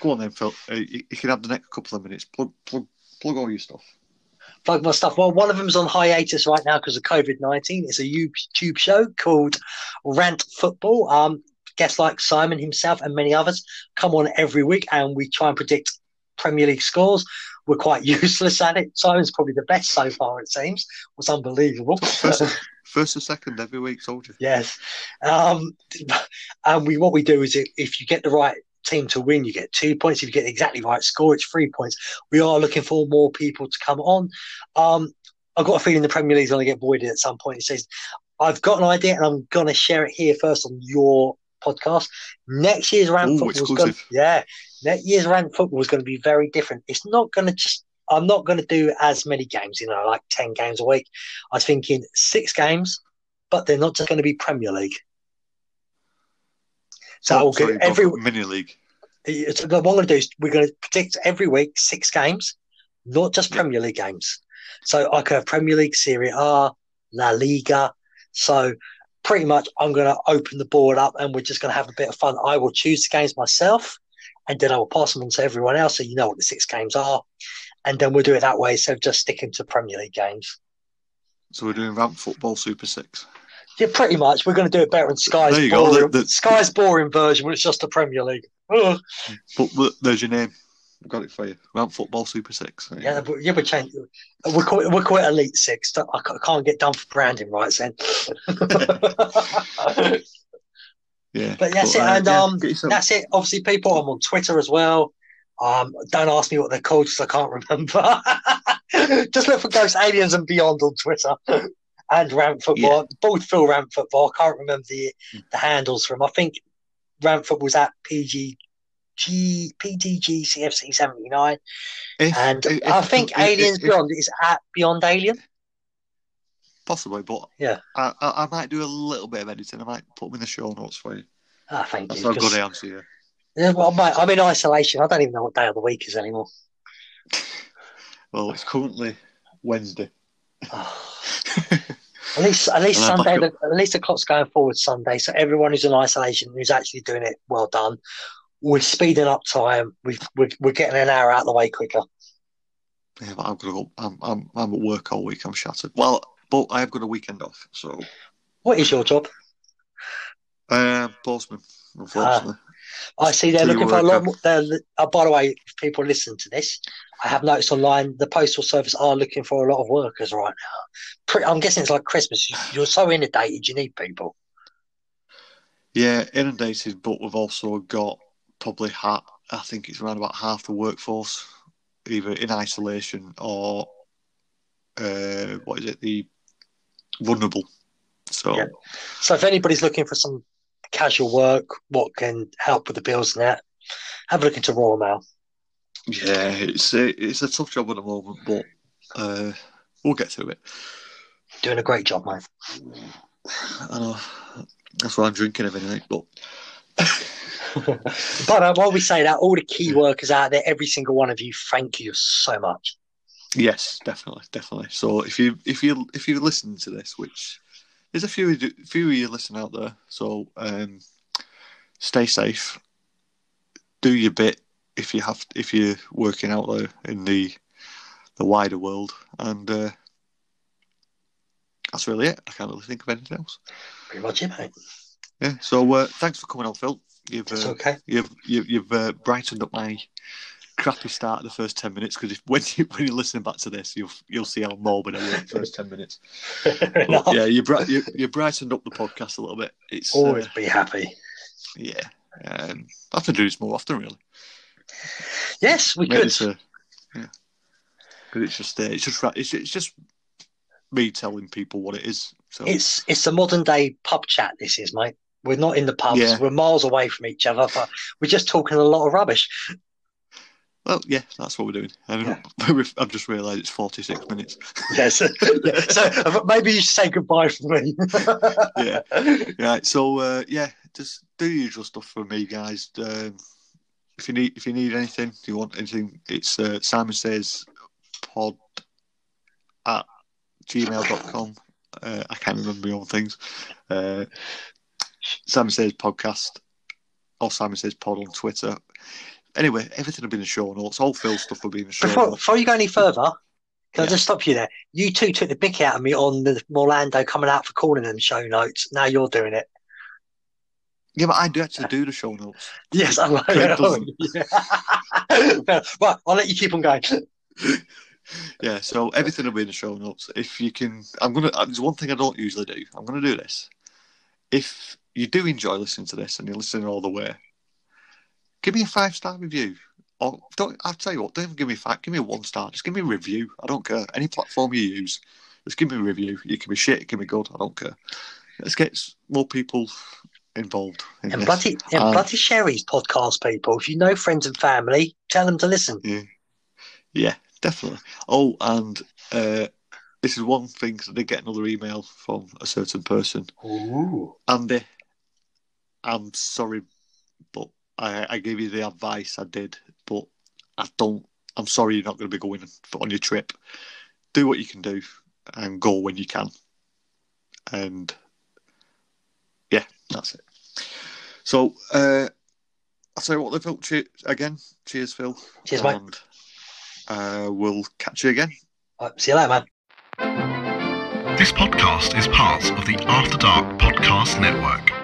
go on then, Phil. Uh, you, you can have the next couple of minutes. Plug, plug, plug all your stuff. Plug my stuff. Well, one of them's on hiatus right now because of COVID 19. It's a YouTube show called Rant Football. Um, guests like Simon himself and many others come on every week and we try and predict Premier League scores. We're quite useless at it. Simon's probably the best so far, it seems. It's unbelievable. First, first and second every week. Told you. Yes. Um, and we what we do is if you get the right team to win, you get two points. If you get the exactly right score, it's three points. We are looking for more people to come on. Um, I've got a feeling the Premier League's going to get voided at some point. It says, I've got an idea and I'm going to share it here first on your podcast. Next year's Ooh, Football exclusive. yeah, next year's Rant Football is going to be very different. It's not going to just I'm not going to do as many games, you know, like 10 games a week. I was thinking six games, but they're not just going to be Premier League. So Oh, we'll sorry, go every mini league. it's- what I'm going to do is we're going to predict every week six games, not just Yeah. Premier League games. So I could have Premier League, Serie A, La Liga. So pretty much I'm going to open the board up and we're just going to have a bit of fun. I will choose the games myself and then I will pass them on to everyone else so you know what the six games are. And then we'll do it that way. So just sticking to Premier League games. So we're doing Rant Football Super Six. Yeah, pretty much. We're going to do it better than Sky's There you go. boring. The- the- Sky's boring version, where it's just the Premier League. Ugh. But look, there's your name. I've got it for you. Rant Football Super Six. There Yeah, but yeah, we change. We're quite, we're quite elite six. I can't get done for branding rights then. yeah. But that's But, it, uh, and yeah, um, that's it. Obviously, people, I'm on Twitter as well. Um, don't ask me what they're called because I can't remember. Just look for Ghost Aliens and Beyond on Twitter and Rant Football. Both Phil Rant Football. I can't remember the the handles from. I think Rant Football was at PG. G, PDG CFC 79 if- and if- I think if- Aliens Beyond is at Beyond Alien. Possibly, but Yeah. I, I, I might do a little bit of editing. I might put them in the show notes for you. Ah, thank That's you. how 'cause- good to you. Yeah, well, mate, I'm in isolation. I don't even know what day of the week is anymore. Well, it's currently Wednesday. At least, at least And Sunday. The, at least the clock's going forward Sunday. So everyone who's in isolation, who's actually doing it, well done. We're speeding up time. We've, we're we're getting an hour out of the way quicker. Yeah, but I'm gonna go. I'm, I'm I'm at work all week. I'm shattered. Well, but I have got a weekend off, so What is your job? uh, postman. Unfortunately, I see they're looking for a lot more. Oh, by the way, if people listen to this, I have noticed online the postal service are looking for a lot of workers right now. I'm guessing it's like Christmas. You- You're so inundated, you need people. yeah, inundated. But we've also got probably half. I think it's around about half the workforce either in isolation or uh, what is it? The vulnerable. So Yeah. So if anybody's looking for some casual work, what can help with the bills and that, have a look into Royal Mail. yeah, it's a, it's a tough job at the moment, but uh, we'll get through it. Doing a great job, mate. I know that's why I'm drinking every night, but. But uh, while we say that, all the key workers out there, every single one of you, thank you so much. Yes, definitely, definitely. So if you if you if you listen to this, which there's a few of you- few of you listen out there, so um, stay safe. Do your bit if you have if you're working out there in the the wider world, and uh, that's really it. I can't really think of anything else. Pretty much it, mate. Yeah. So uh, thanks for coming on, Phil. You've It's uh, okay. you've you've, you've uh, brightened up my crappy start the first ten minutes because if when you when you're listening back to this, you'll you'll see how morbid I were the first ten minutes. Yeah, you, you you brightened up the podcast a little bit. It's Always uh, be happy. yeah. Um, I have to do this more often, really. Yes, we Maybe could. a, yeah, because it's just uh, it's just right. It's, it's just me telling people what it is. So It's it's a modern day pub chat. This is, mate. We're not in the pubs. Yeah. We're miles away from each other, but we're just talking a lot of rubbish. Well, yeah, that's what we're doing. We've- I've just realised it's forty six minutes. Yes. yeah. So maybe you should say goodbye for me. Yeah. Right. So uh, yeah, just do the usual stuff for me, guys. Um, if you need if you need anything, if you want anything, it's uh, Simon says pod at gmail.com. Uh, I can't remember my own things. Uh, Simon says podcast or Simon says pod on Twitter. Anyway, everything will be in the show notes. All Phil stuff will be in the show Before, notes. before you go any further, can I just stop you there? You two took the bick out of me on the Orlando coming out for calling them show notes. Now you're doing it. Yeah, but I do actually do the show notes. Yes, I know. Craig doesn't. Yeah. right, I'll let you keep on going. Yeah, so everything will be in the show notes. If you can, I'm gonna. uh, There's one thing I don't usually do. I'm gonna do this. If you do enjoy listening to this and you're listening all the way, give me a five star review. Or don't. I'll tell you what. Don't even give me five. Give me a one star. Just give me a review. I don't care. Any platform you use, just give me a review. You can be shit. It can be good. I don't care. Let's get more people involved. In And bloody, and Um, bloody Sherry's podcast, people. If you know friends and family, tell them to listen. Yeah, definitely. Oh, and uh, this is one thing 'cause I did get another email from a certain person. Ooh. Andy, I'm sorry, but I, I gave you the advice I did, but I don't. I'm sorry you're not going to be going on your trip. Do what you can do and go when you can. And yeah, that's it. So uh, I'll tell you what, Phil. Che- again, cheers, Phil. Cheers, mate. And uh, we'll catch you again. Right, see you later, man. This podcast is part of the After Dark Podcast Network.